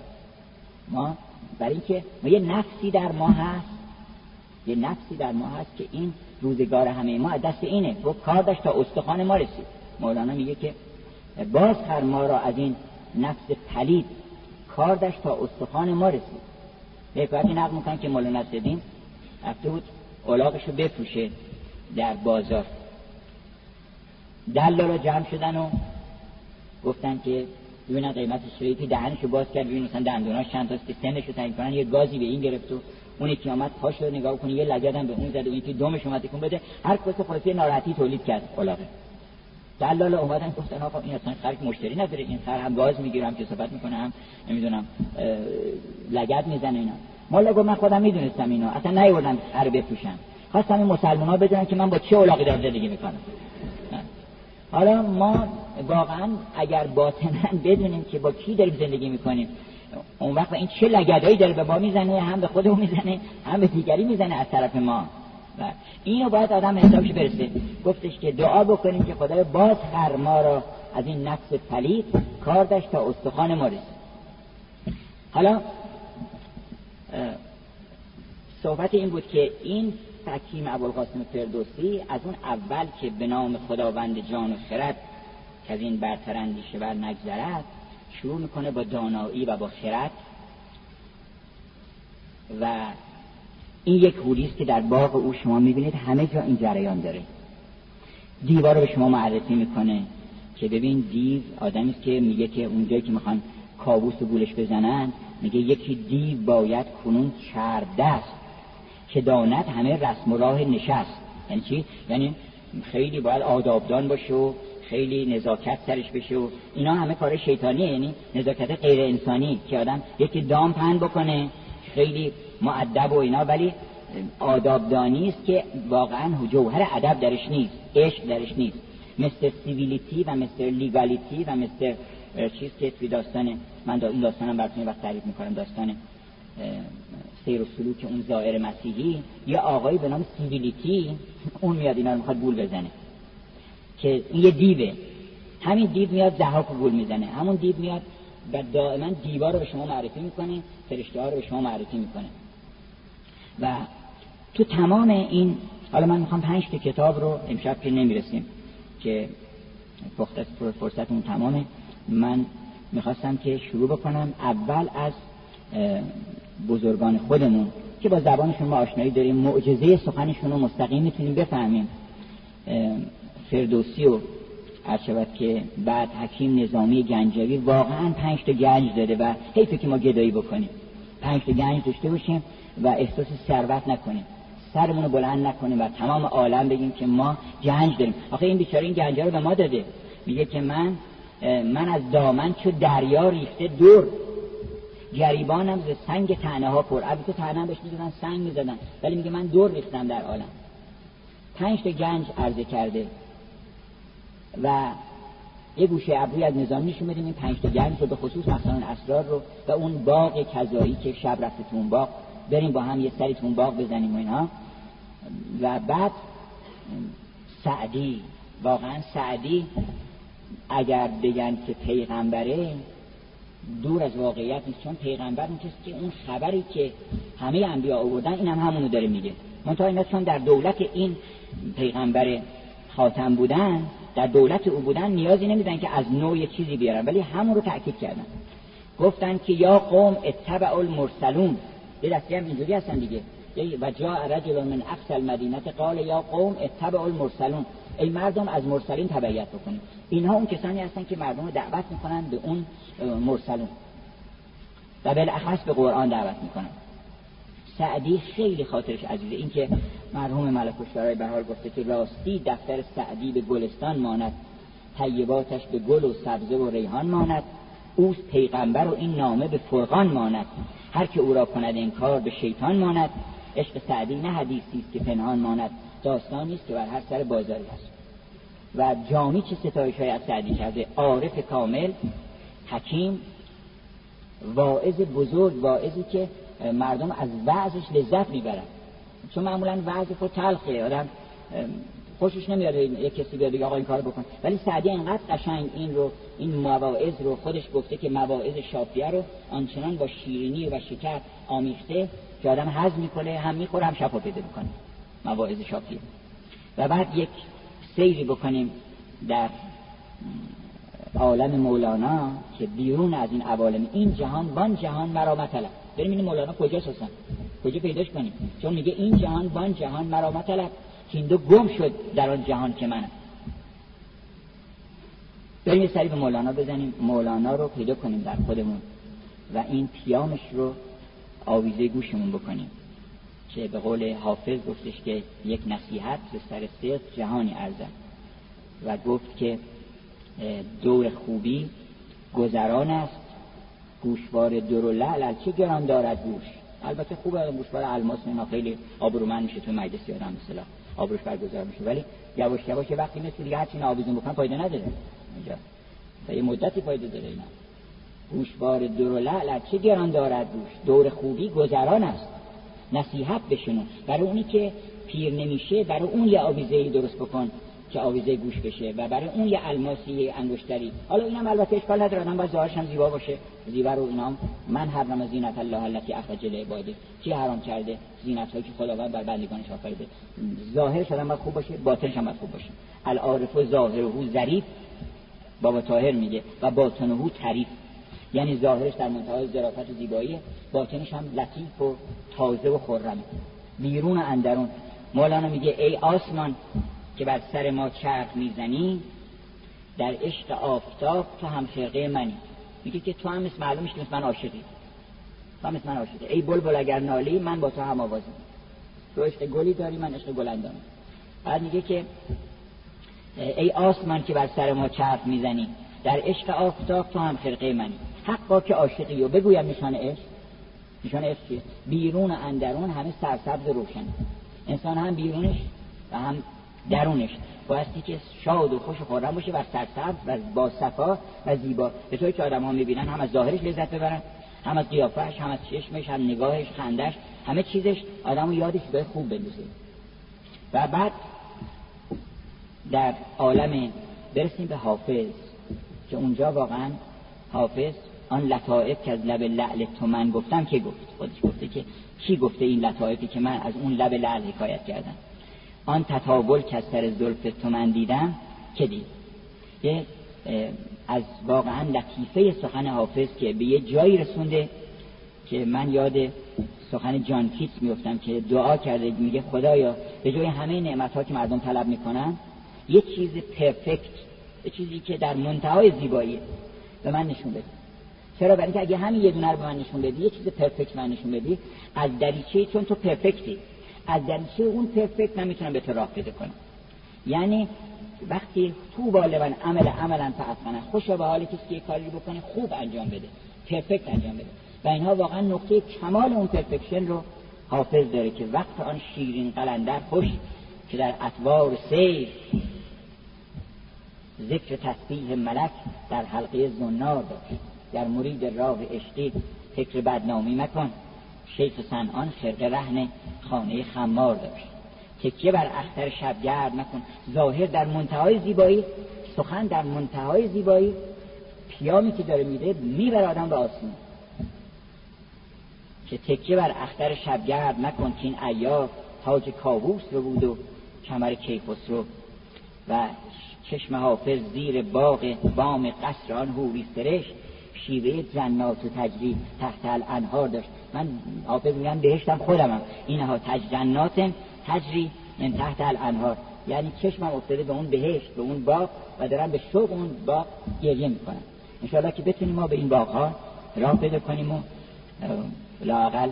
ما برای اینکه ما یه نفسی در ما هست. یه نفسی در ما هست که این روزگار همه ما دست اینه. گفت کار داشت تا استخوان ما رسید. مولانا میگه که باز خر ما را از این نفس پلید کار داشت تا استخوان ما رسید. به حکایتی نقل می‌کنن که مولانا نصرالدین رفته بود اولاقش رو بفروشه در بازار. دلالا جمع شدن و گفتن که ببینن قیمت که دهنشو باز کرد. ببینن مثلا دندوناش چند تاست که سنش رو تعیین کنن. یه گازی به این گرفت و اون که آمد پاش رو نگاه کنه. یه لگدم به اون زد و یکی دومش اومد تکون بده. هر کس خلاصی ناراحتی تولید کرد اولاقه دلالا اومدن گفتن آقا این اصلا خر مشتری نداره. این خر هم گاز می‌گیره هم کسافت می‌کنه هم نمی‌دونم لگد می‌زنه اینا. مالا گفت من خودم می‌دونستم اینو اصلا نیوردم خر بفروشم خواستم این مسلمان ها بدونن که من با چه اولاقی دارم زندگی می‌کنم. حالا ما واقعا اگر باطنا بدونیم که با کی داریم زندگی می‌کنیم. اون وقت این چه لگدهایی داره به ما می‌زنه هم به خودمون می‌زنه هم به دیگری می‌زنه از طرف ما. اینو باید آدم حسابش برسه. گفتش که دعا بکنیم که خدای باز هر ما را از این نفس پلید کار داشت تا استخوان ما رسید حالا صحبت این بود که این حکیم ابوالقاسم فردوسی از اون اول که به نام خداوند جان و خرد که از این برتر اندیشه بر نگذرد شروع می‌کنه با دانایی و با خرد و این یک حولی است که در باغ او شما می‌بینید همه جا این جریان داره دیوار رو به شما معرفی می‌کنه که ببین دیو آدمی است که میگه که اونجایی که می‌خوان کابوس و گولش بزنن میگه یکی دیو باید کنون چرب دست که داند همه رسم و راه نشست یعنی چی؟ یعنی خیلی باید آدابدان باشه و خیلی نزاکت سرش بشه و اینا همه کار شیطانیه یعنی نزاکت غیر انسانی که آدم یکی دام پهن بکنه خیلی معدب و اینا ولی آدابدانی است که واقعا جوهر ادب درش نیست عشق درش نیست. مثل civility و مثل legality و مثل چیز که توی داستان من دا این داستانم براتون وقت تعریف می‌کنم داستان سیر و سلوک اون زائر مسیحی. یه آقایی به نام Civility اون میاد اینا رو می‌خواد گول بزنه که این یه دیوه. همین دیو میاد ضحاک گول می‌زنه. همون دیو میاد و دائما دیوا رو به شما معرفی می‌کنه فرشته ها رو به شما معرفی می‌کنه. و تو تمام این حالا من می‌خوام پنج تا کتاب رو امشب که نمی‌رسیم که فرصت اون تمامه من می‌خواستم که شروع بکنم اول از بزرگان خودمون که با زبانشون ما آشنایی داریم معجزه سخنشون رو مستقیم می‌تونیم بفهمیم. فردوسی و شود که بعد حکیم نظامی گنجوی واقعا پنج تا گنج داده و حیفه که ما گدایی بکنیم. پنج تا گنج داشته باشیم و احساس ثروت نکنیم. سرمون رو بلند نکنیم و تمام عالم بگیم که ما گنج داریم. آخه این بیچاره این گنج رو به ما داده. میگه که من من از دامن چو دریا ریخته دور. گریبانم ز سنگ تنه ها پر تو تنه بهش می‌زدن سنگ می‌زدن ولی میگه من دور ریختم در عالم. پنج تا گنج عرضه کرده. و یه گوشه ابروی از نظام نشون بدیم این پنج تا گنج رو به خصوص مثلا اسرار رو و اون باغ کذایی که شب رفته تو باغ بریم با هم یه سری تو اون باغ بزنیم و اینها و بعد سعدی واقعا سعدی اگر بگن که پیغمبره دور از واقعیت نیست چون پیغمبر اون که اون خبری که همه انبیا آوردن این هم همونو داره میگه. منتها اینا چون در دولت این پیغمبر خاتم بودن در دولت او بودن نیازی نمیدن که از نوع چیزی بیارن ولی همون رو تأکید کردن. گفتن که یا قوم اتبع المرسلون. یه دستی هم اینجوری هستن دیگه. و جا رجل من اقصى المدینه قال یا قوم اتبع المرسلون. ای مردم از مرسلین تبعیت بکنید. اینها اون کسانی هستن که مردم رو دعوت می‌کنن به اون مرسلون. و بالاخص به قرآن دعوت می‌کنن. سعدی خیلی خاطرش عزیزه. این که مرحوم ملک به بهار گفته که راستی دفتر سعدی به گلستان ماند. طیباتش به گل و سبزه و ریحان ماند. اوست پیغمبر و این نامه به فرقان ماند. هر که او را کند این کار به شیطان ماند عشق سعدی نه حدیثی است که پنهان ماند داستانی است که بر هر سر بازاری است. و جامی چه ستایش های از سعدی کرده؟ عارف کامل حکیم واعظ بزرگ واعظی که مردم از وعظش لذت می‌برن چون معمولا وعظ خود تلخه آدم خوشش نمیاد یک کسی بیاد بگه آقا این کارو بکن. ولی سعدی اینقدر قشنگ این رو این مواعظ رو خودش گفته که مواعظ شافیه رو آنچنان با شیرینی و شکر آمیخته که آدم هضم می‌کنه هم می‌خوره هم شفا پیدا می‌کنه. مواعظ شافیه. و بعد یک سیری بکنیم در عالم مولانا که بیرون از این عوالم این جهان بان جهان مرا مطلب بریم این مولانا کجاست اصلا؟ کجا پیداش کنیم؟ چون میگه این جهان بان جهان مرا مطلب که این دو گم شد در آن جهان که منم بریم سری به مولانا بزنیم. مولانا رو پیدا کنیم در خودمون و این پیامش رو آویزه گوشمون بکنیم که به قول حافظ گفتش که یک نصیحت به سر سیخ جهانی ارزد و گفت که دور خوبی گذران است. گوشوار در و لعل چه گران دارد گوش؟ البته خوبه گوشوار الماس اینا خیلی آبرومند میشه تو مجلس یادم مثلا آبروش برگزار میشه. ولی یواش یواش وقتی مثل دیگه هرچی آویزون بکنن فایده نداره. اینجا. تا یه مدتی فایده داره اینا. گوشوار و لعل چه گران دارد گوش دور خوبی گذران است. نصیحت بشنو. برای اونی که پیر نمیشه برای اون یه آویزه درست بکن. که آویزه گوش بشه و برای اون یه الماسی انگشتری. حالا اینم البته اشکال نداره آدم باید ظاهرش هم زیبا باشه. زیبا رو اینام من حرم زینت الله التي اخرج لعباده کی حرام کرده؟ زینت هایی که خداوند بر بندگانش آفریده. ظاهرش آدم باید خوب باشه باطنش هم باید خوب باشه. العارف و ظاهره ظریف بابا طاهر میگه و باطنه تعریف. یعنی ظاهرش در منتهای ظرافت و زیبایی باطنش هم لطیف و تازه و خرمه بیرون اندرون. مولانا میگه ای آسمان که بر سر ما چرخ می‌زنی در عشق آفتاب تو هم خرقه منی. میگه که تو هم مثل معلوم که من عاشقی. تو هم من عاشقی. ای بلبل اگر نالی من با تو هم آوازم. تو عشق گلی داری من عشق گلندام بعد میگه که ای آسمان که بر سر ما چرخ می‌زنی در عشق آفتاب تو هم خرقه منی. حقا که عاشقی و بگویم نشان عشق. نشان عشق چیه؟ بیرون و اندرون همه سرسبز روشن. انسان هم بیرونش و هم درونش. بایستی که شاد و خوش و خورم باشه و سرسبز و با صفا و زیبا. به طوری که آدم ها می‌بینن هم از ظاهرش لذت ببرن هم از قیافش هم از چشمش هم نگاهش خندش همه چیزش آدم رو یادش خوب بندازه. و بعد در عالم برسیم به حافظ که اونجا واقعا حافظ آن لطائف که از لب لعل تو من گفتم که گفت؟ خودش گفته که کی گفته این لطائفی که من از اون لب لعل حکایت کردم؟ آن تطاول که از سر زلف تو من دیدم که دید؟ یه از واقعا لطیفه سخن حافظ که به یه جایی رسونده که من یاد سخن جان کیتس میفتم که دعا کرده میگه خدایا به جای همه نعمت ها که مردم طلب می‌کنن یه چیز پرفکت یه چیزی که در منتهای زیبایی به من نشون بده. چرا؟ برای اینکه اگه همین یه دونه به من نشون بدی یه چیز پرفکت من نشون بدی از دریچه چون تو پرفکتی. از دریچه اون پرفکت من می‌تونم به تو راه پیدا کنم. یعنی وقتی تو بالبن عمل عملا فعفنه خوش به حال کسی که کاری بکنه خوب انجام بده. پرفکت انجام بده. و اینها واقعا نقطه کمال اون پرفکشن رو حافظ داره که وقت آن شیرین قلندر خوش که در اطوار سیر ذکر تسبیح ملک در حلقه زنار داشت. در مرید راه عشقی فکر بدنامی مکن. شیخ سنان خرق رهن خانه خمار داشت. تکیه بر اختر شبگرد مکن ظاهر در منتهای زیبایی سخن در منتهای زیبایی. پیامی که داره میده میبر آدم به آسمان که تکیه بر اختر شبگرد مکن که این ایار تاج کابوس رو بود و کمر کیخسرو و چشم حافظ زیر باغ بام قصر آن هوری سرش شیوه جنات و تجری تحت الانهار داشت. من حافظ میگم بهشتم خودمم. اینها تج جنات تجری من تحت الانهار. یعنی چشمم افتاده به اون بهشت به اون باغ و دارم به شوق اون باغ گریه می‌کنم. انشاءالله که بتونیم ما به این باغ ها راه پیدا کنیم و لاقل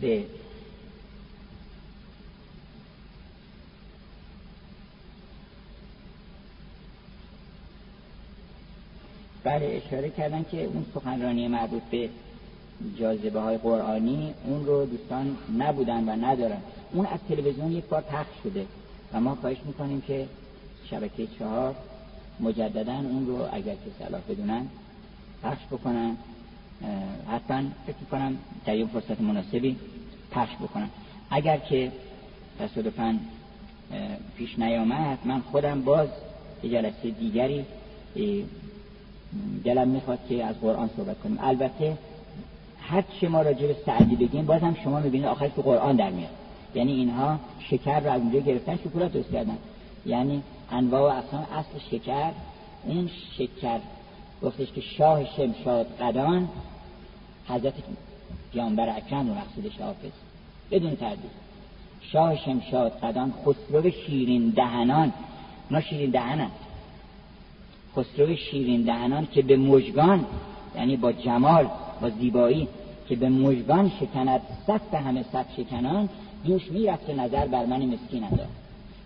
به بله اشاره کردن که اون سخنرانی مربوط به جاذبه های قرآنی اون رو دوستان نبودن و ندارن. اون از تلویزیون یک بار پخش شده و ما خواهش می‌کنیم که شبکه چهار مجددا اون رو اگر که صلاح بدونن پخش بکنن. حتما فکر کنم در یک فرصت مناسبی پخش بکنن. اگر که تصادفا پیش نیامد من خودم باز یه جلسه دیگری دلم می‌خواد که از قرآن صحبت کنیم. البته هر چه ما راجع به سعدی بگیم باز هم شما می‌بینید آخرش تو قرآن در میاد. یعنی اینها شکر رو از اونجا گرفتن شکلات درست کردن. یعنی انواع و اقسام اصل شکر اون شکر گفتش که شاه شمشاد قدان حضرت پیامبر اکرم رو مقصودش حافظ. بدون تردید. شاه شمشاد قدان خسرو شیرین دهنان. ما شیرین دهنن خسرو شیرین دهنان که به مجگان یعنی با جمال با زیبایی که به مجگان شکند صف همه صف شکنان دوش می‌رفت نظر بر من مسکین انداخت.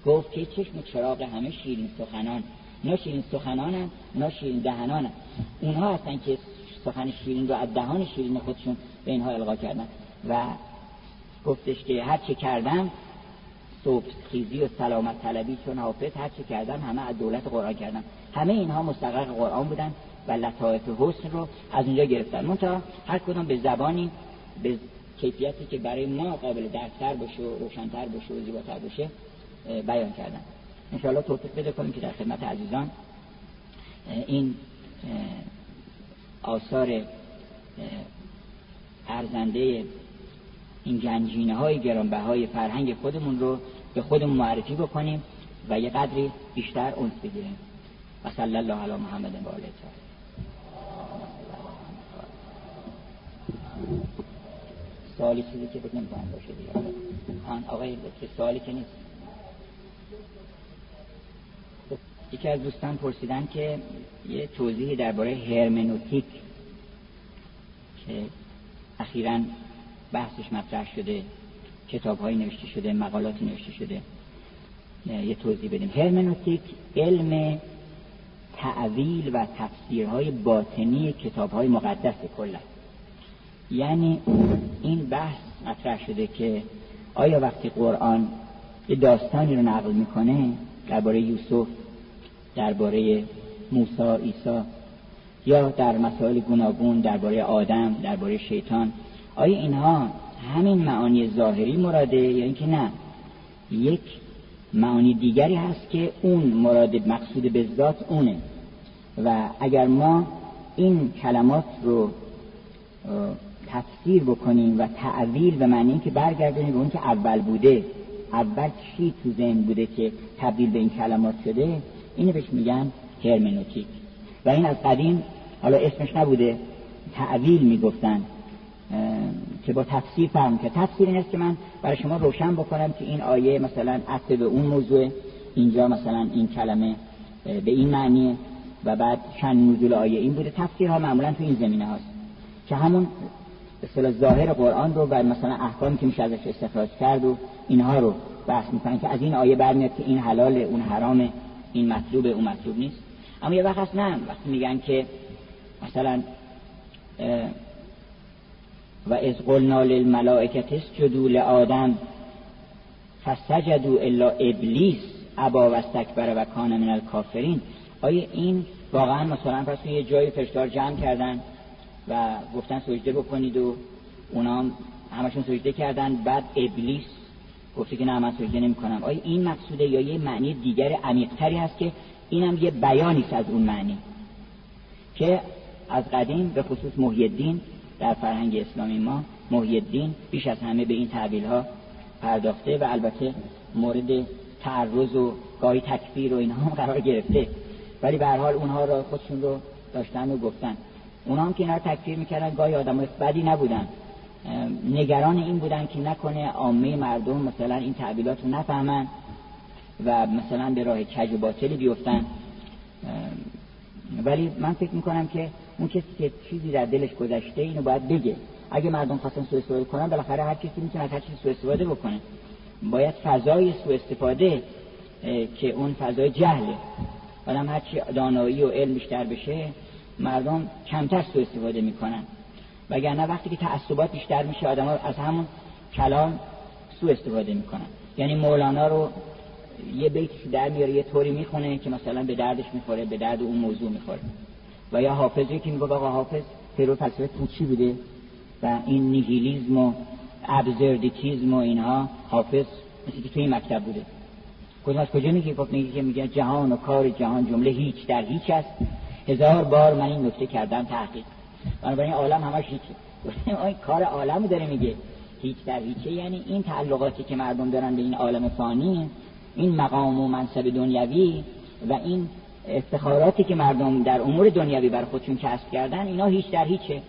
گفت که چشم چراغ همه شیرین سخنان نه شیرین سخنانن نه شیرین دهنانن. اونها هستن که سخن شیرین رو از دهان شیرین خودشون به اینها القا کردن. و گفتش که هر چه کردم صبح خیزی و سلامت طلبی چون حافظ هر چی کردن همه از دولت قرآن کردن. همه اینها مستقر قرآن بودن و لطایف حسن رو از اونجا گرفتن. منتها هر کدوم به زبانی به کیفیتی که برای ما قابل درکتر باشه و روشنتر باشه و زیباتر باشه بیان کردن. انشاءالله توفیق بده کنیم که در خدمت عزیزان این آثار ارزنده این گنجینه های گرانبهای فرهنگ خودمون رو به خودمون معرفی بکنیم و یه قدری بیشتر اونس بگیریم. و صلی الله علی محمد و آله سوالی چیزی که بکنم کنم باشه دیگه. آن آقای سوالی که نیست. یکی از دوستان پرسیدن که یه توضیحی درباره هرمنوتیک که اخیرا بحثش مطرح شده کتاب های نوشته شده مقالاتی نوشته شده یه توضیح بدیم. هرمنوتیک علم تعویل و تفسیرهای باطنی کتاب های مقدس کلا. یعنی این بحث مطرح شده که آیا وقتی قرآن یه داستانی رو نقل می‌کنه درباره یوسف درباره موسی عیسی یا در مسائل گوناگون درباره آدم درباره شیطان آیا اینها همین معانی ظاهری مراده یا اینکه نه؟ یک معانی دیگری هست که اون مراد مقصود به ذات اونه. و اگر ما این کلمات رو تفسیر بکنیم و تعویل به معنی که برگردونیم به اون که اول بوده. اول چی تو ذهن بوده که تبدیل به این کلمات شده؟ اینو بهش میگن هرمنوتیک. و این از قدیم حالا اسمش نبوده تعویل می‌گفتن که با تفسیر فهم که تفسیر این است که من برای شما روشن بکنم که این آیه مثلا عطف به اون موضوع اینجا مثلا این کلمه به این معنی و بعد چند نزول آیه این بوده. تفسیرها معمولا تو این زمینه هاست که همون اصطلاح ظاهر قرآن رو و مثلا احکامی که میشه ازش استخراج کرد و اینها رو بحث می‌کنن که از این آیه برمیاد که این حلال اون حرام این مطلوب اون مطلوب نیست. اما یه وقت هست نه. وقتی میگن که مثلا و از قلنا للملائکت اسجدوا لآدم فسجدوا الا ابلیس ابا و استکبر و کان من الکافرین. آیا این واقعا مثلا پس یه جای فرشتار جمع کردن و گفتن سجده بکنید و اونا همشون سجده کردن بعد ابلیس گفته که نه من سجده نمی کنم آیا این مقصوده یا یه معنی دیگر عمیقتری هست که اینم یه بیانی از اون معنی؟ که از قدیم به خصوص محیدین در فرهنگ اسلامی ما محیدین بیش از همه به این تعبیل ها پرداخته و البته مورد تعرض و گاهی تکفیر و اینها هم قرار گرفته. ولی به حال اونها را خودشون رو داشتن و گفتن. اونها هم که اینا تکفیر می‌کردن گاهی آدم بدی نبودن. نگران این بودن که نکنه عامه مردم مثلا این تعبیلات رو نفهمن و مثلا به راه کج و باطلی بیفتن. ولی من فکر می‌کنم که اون کسی که چیزی در دلش گذشته اینو باید بگه. اگه مردم خواستن سوء استفاده کنن بالاخره هر کسی می‌تونه هر چیزی سوء استفاده بکنه. باید فضای سوء استفاده که اون فضای جهله. آدم هرچی دانایی و علم بیشتر بشه مردم کمتر سوء استفاده می‌کنن. وگرنه وقتی که تعصبات بیشتر میشه آدم از همون کلام سوء استفاده می‌کنن. یعنی مولانا رو یه بیتی در میاره یه طوری می‌خونه که مثلا به دردش می‌خوره به درد اون موضوع می‌خوره. و یا حافظی که میگه آقا حافظ پیرو فلسفه پوچی بوده؟ و این نیهیلیزم و ابزردیتیزم و اینها حافظ مثل که توی مکتب بوده. از کجا میگه گفت میگه که میگه جهان و کار جهان جمله هیچ در هیچ است. هزار بار من این نکته کردم تحقیق. بنابراین عالم همش هیچه. این کار عالم داره میگه. هیچ در هیچه. یعنی این تعلقاتی که مردم دارن به این عالم فانی این مقام و منصب دنیوی و این افتخاراتی که مردم در امور دنیوی بر خودشون کسب کردن اینا هیچ در هیچه.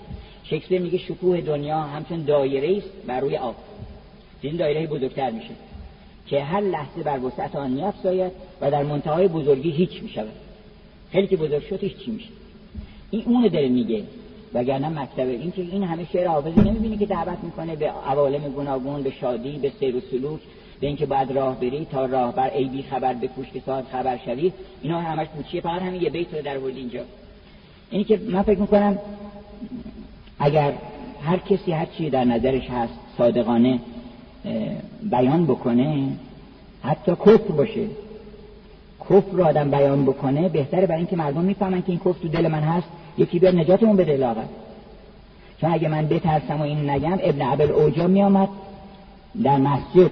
شکسپیر میگه شکوه دنیا همچون دایره است بر روی آب. این دایره بزرگتر میشه. که هر لحظه بر وسعت آن میافزاید و در منتهای بزرگی هیچ می‌شود. خیلی که بزرگ شد هیچ چی میشه. این اون داره میگه. وگرنه مکتب این که این همه شعر حافظی نمی‌بینی که دعوت می‌کنه به عوالم گوناگون به شادی به سیر و سلوک به اینکه بعد راه بری تا راه بر ای بی خبر به که ساعت خبر شوی. اینا همش پوچیه فقط همین یه بیت رو در ورد اینجا. اینی که من فکر می‌کنم اگر هر کسی هر چی در نظرش هست صادقانه بیان بکنه حتی کفر باشه. کفر رو آدم بیان بکنه بهتره برای اینکه مردم می‌فهمن که این کفر تو دل من هست یکی بیاد نجاتمون بده لاغت چون اگه من بترسم و این نگم ابن عبل اوجا میامد در مسجد.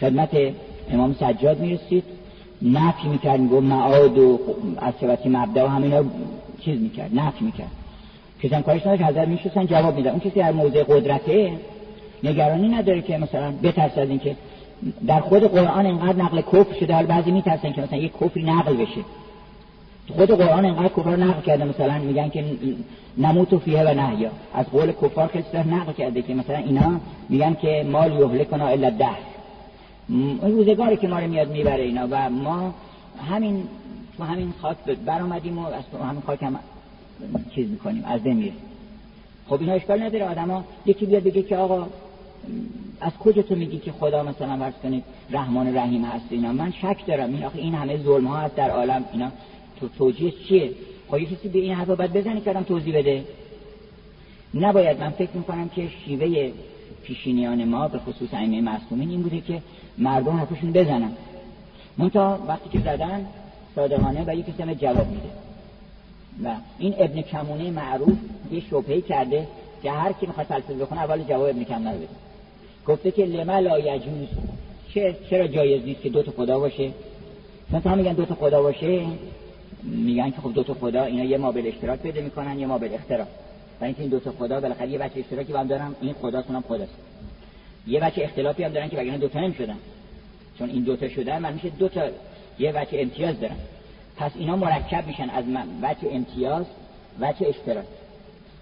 خدمت امام سجاد می‌رسید. نفی می‌کرد میگو معاد و از سبتی مبدا و همینا چیز می‌کرد نفی می‌کرد. کسی کارش نداشت حضرت میشستن جواب میدن اون کسی در موضع قدرته نگرانی نداره که مثلا بترس از اینکه در خود قرآن اینقدر نقل کفر شده حال بعضی میترسن که مثلا یک کفری نقل بشه. خود قرآن اینقدر کفر نقل کرده مثلا میگن که نموت و فیه و نهیا از قول کفار خیلی نقل کرده که مثلا اینا میگن که مال یهلکنا الا ده روزگاری که ما رو میاد می‌بره اینا و ما همین تو همین خاک برآمدیم و از همین خاک هم چیز می‌کنیم از بین خب اینا اشکال نداره آدما یکی بیاد بگه که آقا از کجا تو میگی که خدا مثلا ورز کنید رحمان رحیم هست اینا؟ من شک دارم. این آخه این همه ظلم ها هست در عالم. اینا تو توجیه چیه؟ خب یه کسی به این حرفا باید بزنی که توضیح بده. نباید. من فکر می‌کنم که شیوه پیشینیان ما به خصوص ائمه معصومین این بوده که مردم حرفشون بزنن. منتها وقتی که زدن صادقانه و یکی سمت جواب میده. و این ابن کمونه معروف یه شبهه کرده که هر کی می‌خواد فلسفه بخونه اول جواب ابن کمونه بده. گفته که لما لا یجوز. چرا جایز نیست که دو تا خدا باشه؟ مثلا میگن دو تا خدا باشه میگن که خب دو تا خدا اینا یه مابل اشتراک پیدا می‌کنن یه مابل اختراع. و اینکه این دو تا خدا بالاخره یه بچه اشتراکی با هم دارن این خدا هم خداست. یه بچه اختلافی هم دارن که وگرنه دو تا نمی‌شدن. چون این دو تا شدن من میشه دو تا یه بچه امتیاز دارن. پس اینا مرکب میشن از من. بچه امتیاز بچه اشتراک.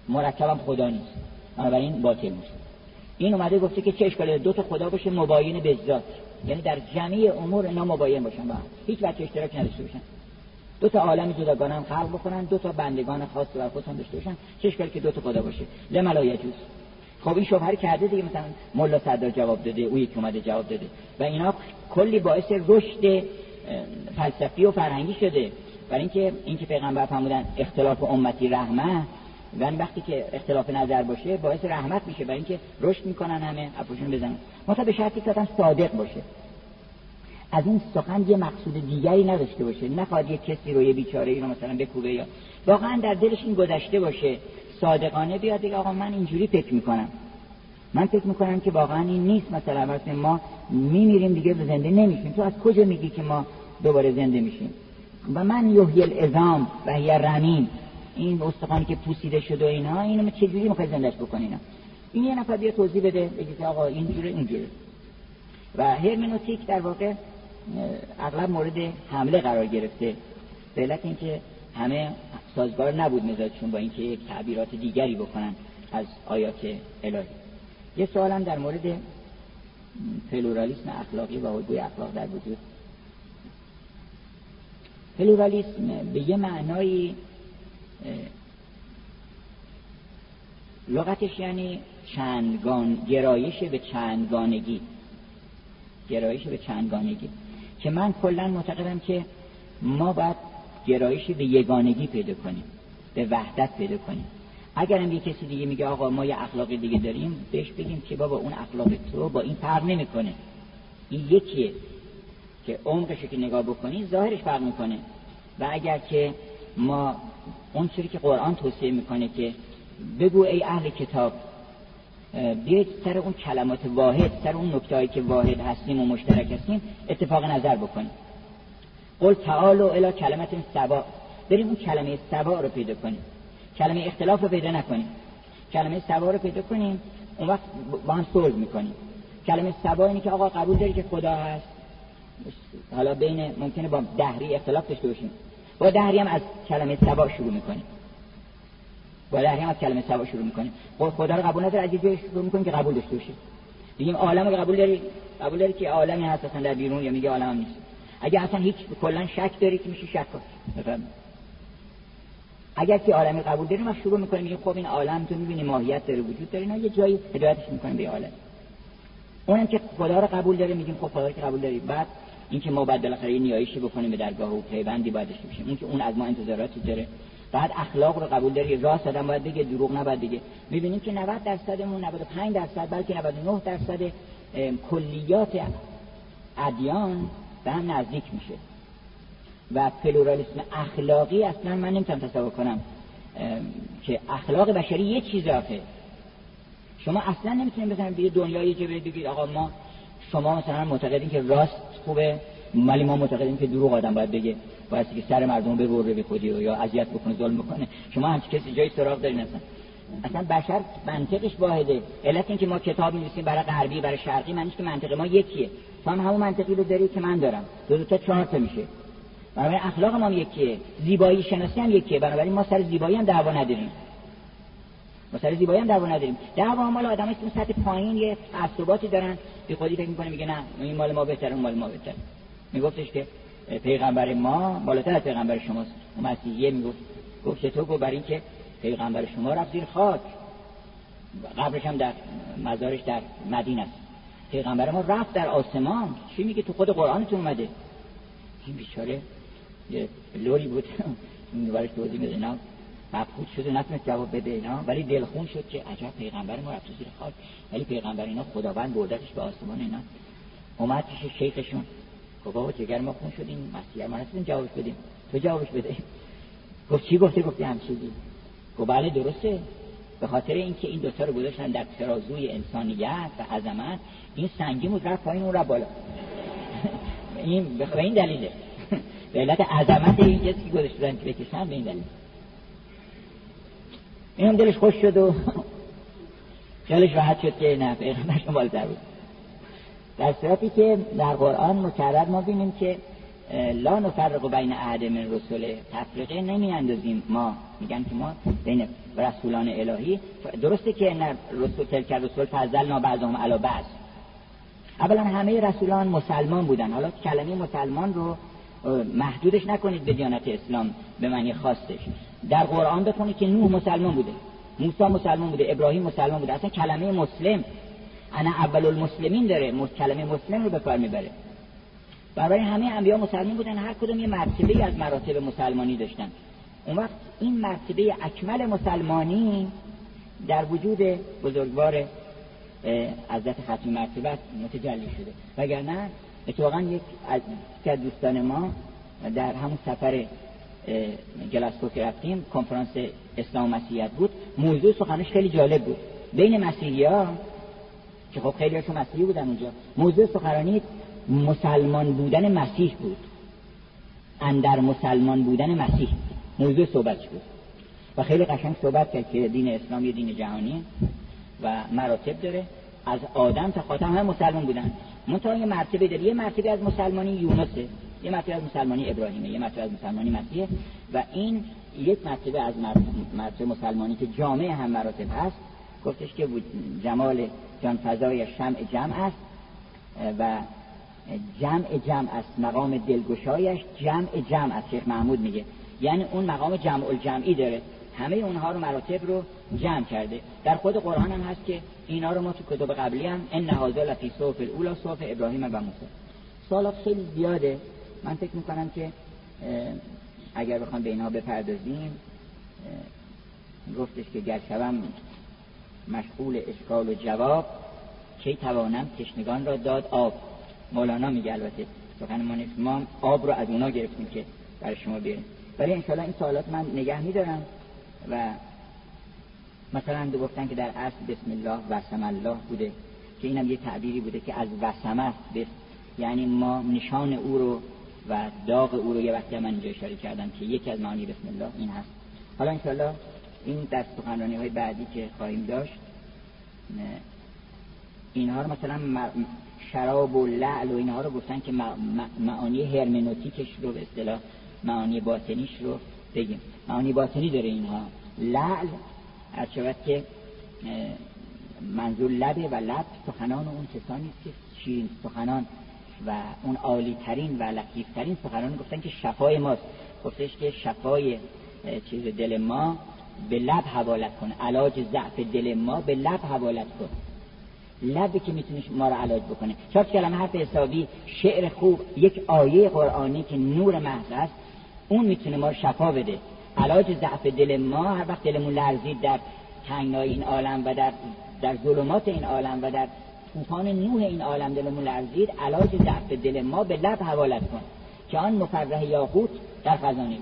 مرکبم خدا نیست. بنابراین باطل میشه. این اومده گفته که چه اشکالی دو تا خدا باشه مباین به ذات. یعنی در جمعی امور اینا مباین باشن با هیچ بچه اشتراک نداشته باشن. دو تا عالم جداگانه هم خلق بکنن دو تا بندگان خاص بر خودشون داشته باشن. چه اشکالی که دو تا خدا باشه. لملا یجوز خب این شبهه کرده دیگه مثلا ملا صدر جواب داده او یکی اومده جواب داده. و اینا کلی باعث رشد فلسفی و فرهنگی شده. برای اینکه اینکه پیغمبر فرمودن اختلاف امتی رحمه و وقتی که اختلاف نظر باشه باعث رحمت میشه برای اینکه رشد می‌کنن همه اپوشون بزنن. مثلا به شرطی که صادق باشه. از این سخن یه مقصود دیگری نداشته باشه. نخواد یه کسی رو یه بیچاره ای رو مثلا بکوبه یا واقعا در دلش این گذشته باشه. صادقانه بیاد دیگه آقا من اینجوری فکر می‌کنم. من فکر می‌کنم که واقعا این نیست. مثلا مثلا ما میمیریم دیگه زنده نمیشیم. تو از کجا میگی که ما دوباره زنده میشیم؟ و من یحیی الازام و هی این استخوانی که پوسیده شده و اینا اینو چجوری می‌خوای زندش بکنی اینا این یه نفر بیا توضیح بده بگی که آقا اینجوره اینجوره و هرمنوتیک در واقع اغلب مورد حمله قرار گرفته. به علت اینکه همه سازگار نبود مزاجشون با اینکه یک تعبیرات دیگری بکنن از آیات الهی. یه سوالم در مورد پلورالیسم اخلاقی و حدود اخلاق در وجود. پلورالیسم به یه معنای لغتش یعنی چندگان گرایش به چندگانگی. گرایش به چندگانگی. که من کلا معتقدم که ما باید گرایشی به یگانگی پیدا کنیم به وحدت پیدا کنیم. اگرم یه کسی دیگه میگه آقا ما یه اخلاق دیگه داریم بهش بگیم که بابا اون اخلاق تو با این فرق نمی‌کنه. این یکیه. که عمقش که نگاه بکنی ظاهرش فرق می‌کنه. و اگر که ما اون چیزی که قرآن توصیه می‌کنه که بگو ای اهل کتاب بیاید سر اون کلمات واحد سر اون نکته که واحد هستیم و مشترک هستیم اتفاق نظر بکنیم. قل تعالو الی کلمت سبا. بریم اون کلمه سبا رو پیدا کنیم. کلمه اختلاف رو پیدا نکنیم. کلمه سبا رو پیدا کنیم اون وقت با هم صلح می‌کنیم. کلمه سبا اینه که آقا قبول داری که خدا هست؟ حالا بین ممکنه با دهری اختلاف داشته باشیم. با دهری هم از کلمه سبا شروع می‌کنیم. با دهری هم از کلمه سبا شروع می‌کنیم. خدا رو قبول نداره از شروع می‌کنیم که قبول داشته باشیم. بگیم عالم رو قبول داری؟ قبول داری که عالمی هست اصلا در بیرون یا میگه عالم نیست. اگه اصلا هیچ کلا شک داری که میشه شک کن. اگر که عالمی قبول داریم ما شروع می‌کنیم. میگیم خب این عالم تو می‌بینی ماهیت داره وجود داره. نه یه جایی هدایتش می‌کنیم به عالم. اونم که خدا رو قبول داره میگیم خب خدا رو که قبول داری. بعد اینکه ما بعد بالاخره نیایشی بکنیم به درگاه و پیوندی باید داشته باشیم اون که اون از ما انتظاراتی داره. بعد اخلاق رو قبول داری راست آدم باید بگه دروغ نباید بگه. می‌بینیم که 90 درصدمون 95 درصد بلکه 99 درصد کلیات ادیان به هم نزدیک میشه. و پلورالیسم اخلاقی اصلا من نمی‌تونم تصور کنم که اخلاق بشری یه چیز آخه. شما اصلا نمی‌تونید بزنید به دنیای جبه بگید آقا ما شما مثلا معتقدین که راست خوبه ولی ما معتقدیم که دروغ آدم باید بگه. باید که سر مردم ببره به خودی یا اذیت بکنه ظلم بکنه. شما همچی کسی جای سراغ دارین اصلا. اصلا بشر منطقش واحده. علت اینکه ما کتاب می‌نویسیم برای غربی برای شرقی معنیش که منطق ما یکیه. تو هم همون منطقی رو داری که من دارم. دو, دو تا چهار تا میشه. بنابراین اخلاق ما یکیه. زیبایی شناسی هم یکیه. بنابراین ما سر زیبایی هم دعوا نداریم. ما زیبایی هم دعوا نداریم. دعوا مال آدمایی که سطح پایین یه تعصباتی دارن. بی خودی فکر می‌کنه میگه نه این مال ما بهتره اون مال ما بهتره. میگفتش که پیغمبر ما بالاتر از پیغمبر شماست. مسیحیه می‌گفت گفت تو گفت برای اینکه پیغمبر شما رفت زیر خاک. قبرش هم در مزارش در مدینه است. پیغمبر ما رفت در آسمان. چی میگه؟ تو خود قرآنتون اومده. این بیچاره یه لوری بود. برش توضیح میده. مبهوت شد و نتونست جواب بده اینا. ولی دلخون شد که عجب پیغمبر ما رفت زیر خاک. ولی پیغمبر اینا خداوند بردتش به آسمان اینا. اومد پیش شیخشون. گفت بابا جگر ما خون شدیم مسیح ما نتونیم جوابش بدیم. تو جوابش بده. گفت چی گفته؟ گفتی هم چیزی. گفت بله درسته. به خاطر اینکه این دوتا رو گذاشتن در ترازوی انسانیت و عظمت این سنگی بود رفت پایین اون را بالا. این به این دلیله. به علت عظمت این کسی که گذاشتن که بکشن به این دلیل. این هم دلش خوش شد و خیالش راحت شد که نه پیغمبرش بالتر بود در صورتی که در قرآن مکرر ما بینیم که لا نفرق بین احد من رسول. تفریقه نمی اندازیم ما. میگن که ما بین رسولان الهی. درسته که نه رسول تلک رسول فضلنا بعضهم علی بعض. اولا همه رسولان مسلمان بودن. حالا کلمه مسلمان رو محدودش نکنید به دیانت اسلام به معنی خاصش. در قرآن بخونید که نوح مسلمان بوده موسی مسلمان بوده ابراهیم مسلمان بوده اصلا کلمه مسلم انا اول المسلمین داره کلمه مسلم رو به کار می‌بره. برای همه انبیا مسلمان بودن هر کدوم یه مرتبه از مراتب مسلمانی داشتن. اون وقت این مرتبه اکمل مسلمانی در وجود بزرگوار عزت ختم مرتبه متجلی شده. وگرنه اتفاقا یک از دوستان ما در همون سفر گلاسکو که رفتیم کنفرانس اسلام و مسیحیت بود. موضوع سخنش خیلی جالب بود. بین مسیحی ها که خب خیلی هاشون مسیحی بودن اونجا موضوع سخنرانی مسلمان بودن مسیح بود. اندر مسلمان بودن مسیح موضوع صحبت بود. و خیلی قشنگ صحبت کرد که دین اسلام یه دین جهانی و مراتب داره. از آدم تا خاتم همه مسلمان بودن. منتها یه مرتبه داره. یه مرتبه از مسلمانی یونسه. یه مرتبه از مسلمانی ابراهیمه یه مرتبه از مسلمانی مسیحه و این یک مرتبه از مرتبه مسلمانی که جامعه هم مراتب هست گفتش که جمال جان فضای شمع جمع است و جمع جمع است مقام دلگشایش جمع جمع است شیخ محمود میگه. یعنی اون مقام جمع الجمعی داره. همه اونها رو مراتب رو جمع کرده. در خود قرآن هم هست که اینا رو ما تو کتب قبلی هم ان نهازا لفی صوف الاولا صوف ابراهیم و موسی سوالات خیلی زیاده. من فکر می‌کنم که اگر بخوام به اینها بپردازیم گفتش که گرچوم مشغول اشکال و جواب کی توانم تشنگان را داد؟ آب. مولانا میگه البته سخن ما نیست. ما آب رو از اونا گرفتیم که برای شما بیاریم. ولی انشاءالله این سوالات من نگه میدارم و مثلا دو گفتن که در اصل بسم الله وسم الله بوده که اینم یه تعبیری بوده که از وسم است. یعنی ما نشان او رو و داغ او رو یه وقتی من اینجا اشاره کردم که یکی از معانی بسم الله این هست. حالا انشاءالله این در سخنرانی های بعدی که خواهیم داشت اینها رو مثلا شراب و لعل و اینها رو گفتن که معانی هرمنوتیکش رو به اصطلاح معانی باطنیش رو بگیم. معانی باطنی داره اینها. لعل هر که منظور لبه و لب سخنان اون کسانی که شیرین سخنان و اون عالی ترین و لطیف ترین سخنان گفتن که شفای ماست. گفتش که شفای چیز دل ما به لب حوالت کن. علاج ضعف دل ما به لب حوالت کن. لبی که می‌تونه ما رو علاج بکنه. چهار کلمه حرف حسابی شعر خوب یک آیه قرآنی که نور محض است اون می‌تونه ما رو شفا بده. علاج ضعف دل ما هر وقت دلمون لرزید در تنگنای این عالم و در در ظلمات این عالم و در طوفان نوح این عالم دلمون لرزید علاج ضعف دل ما به لب حوالت کن که آن مفرح یاقوت در خزانه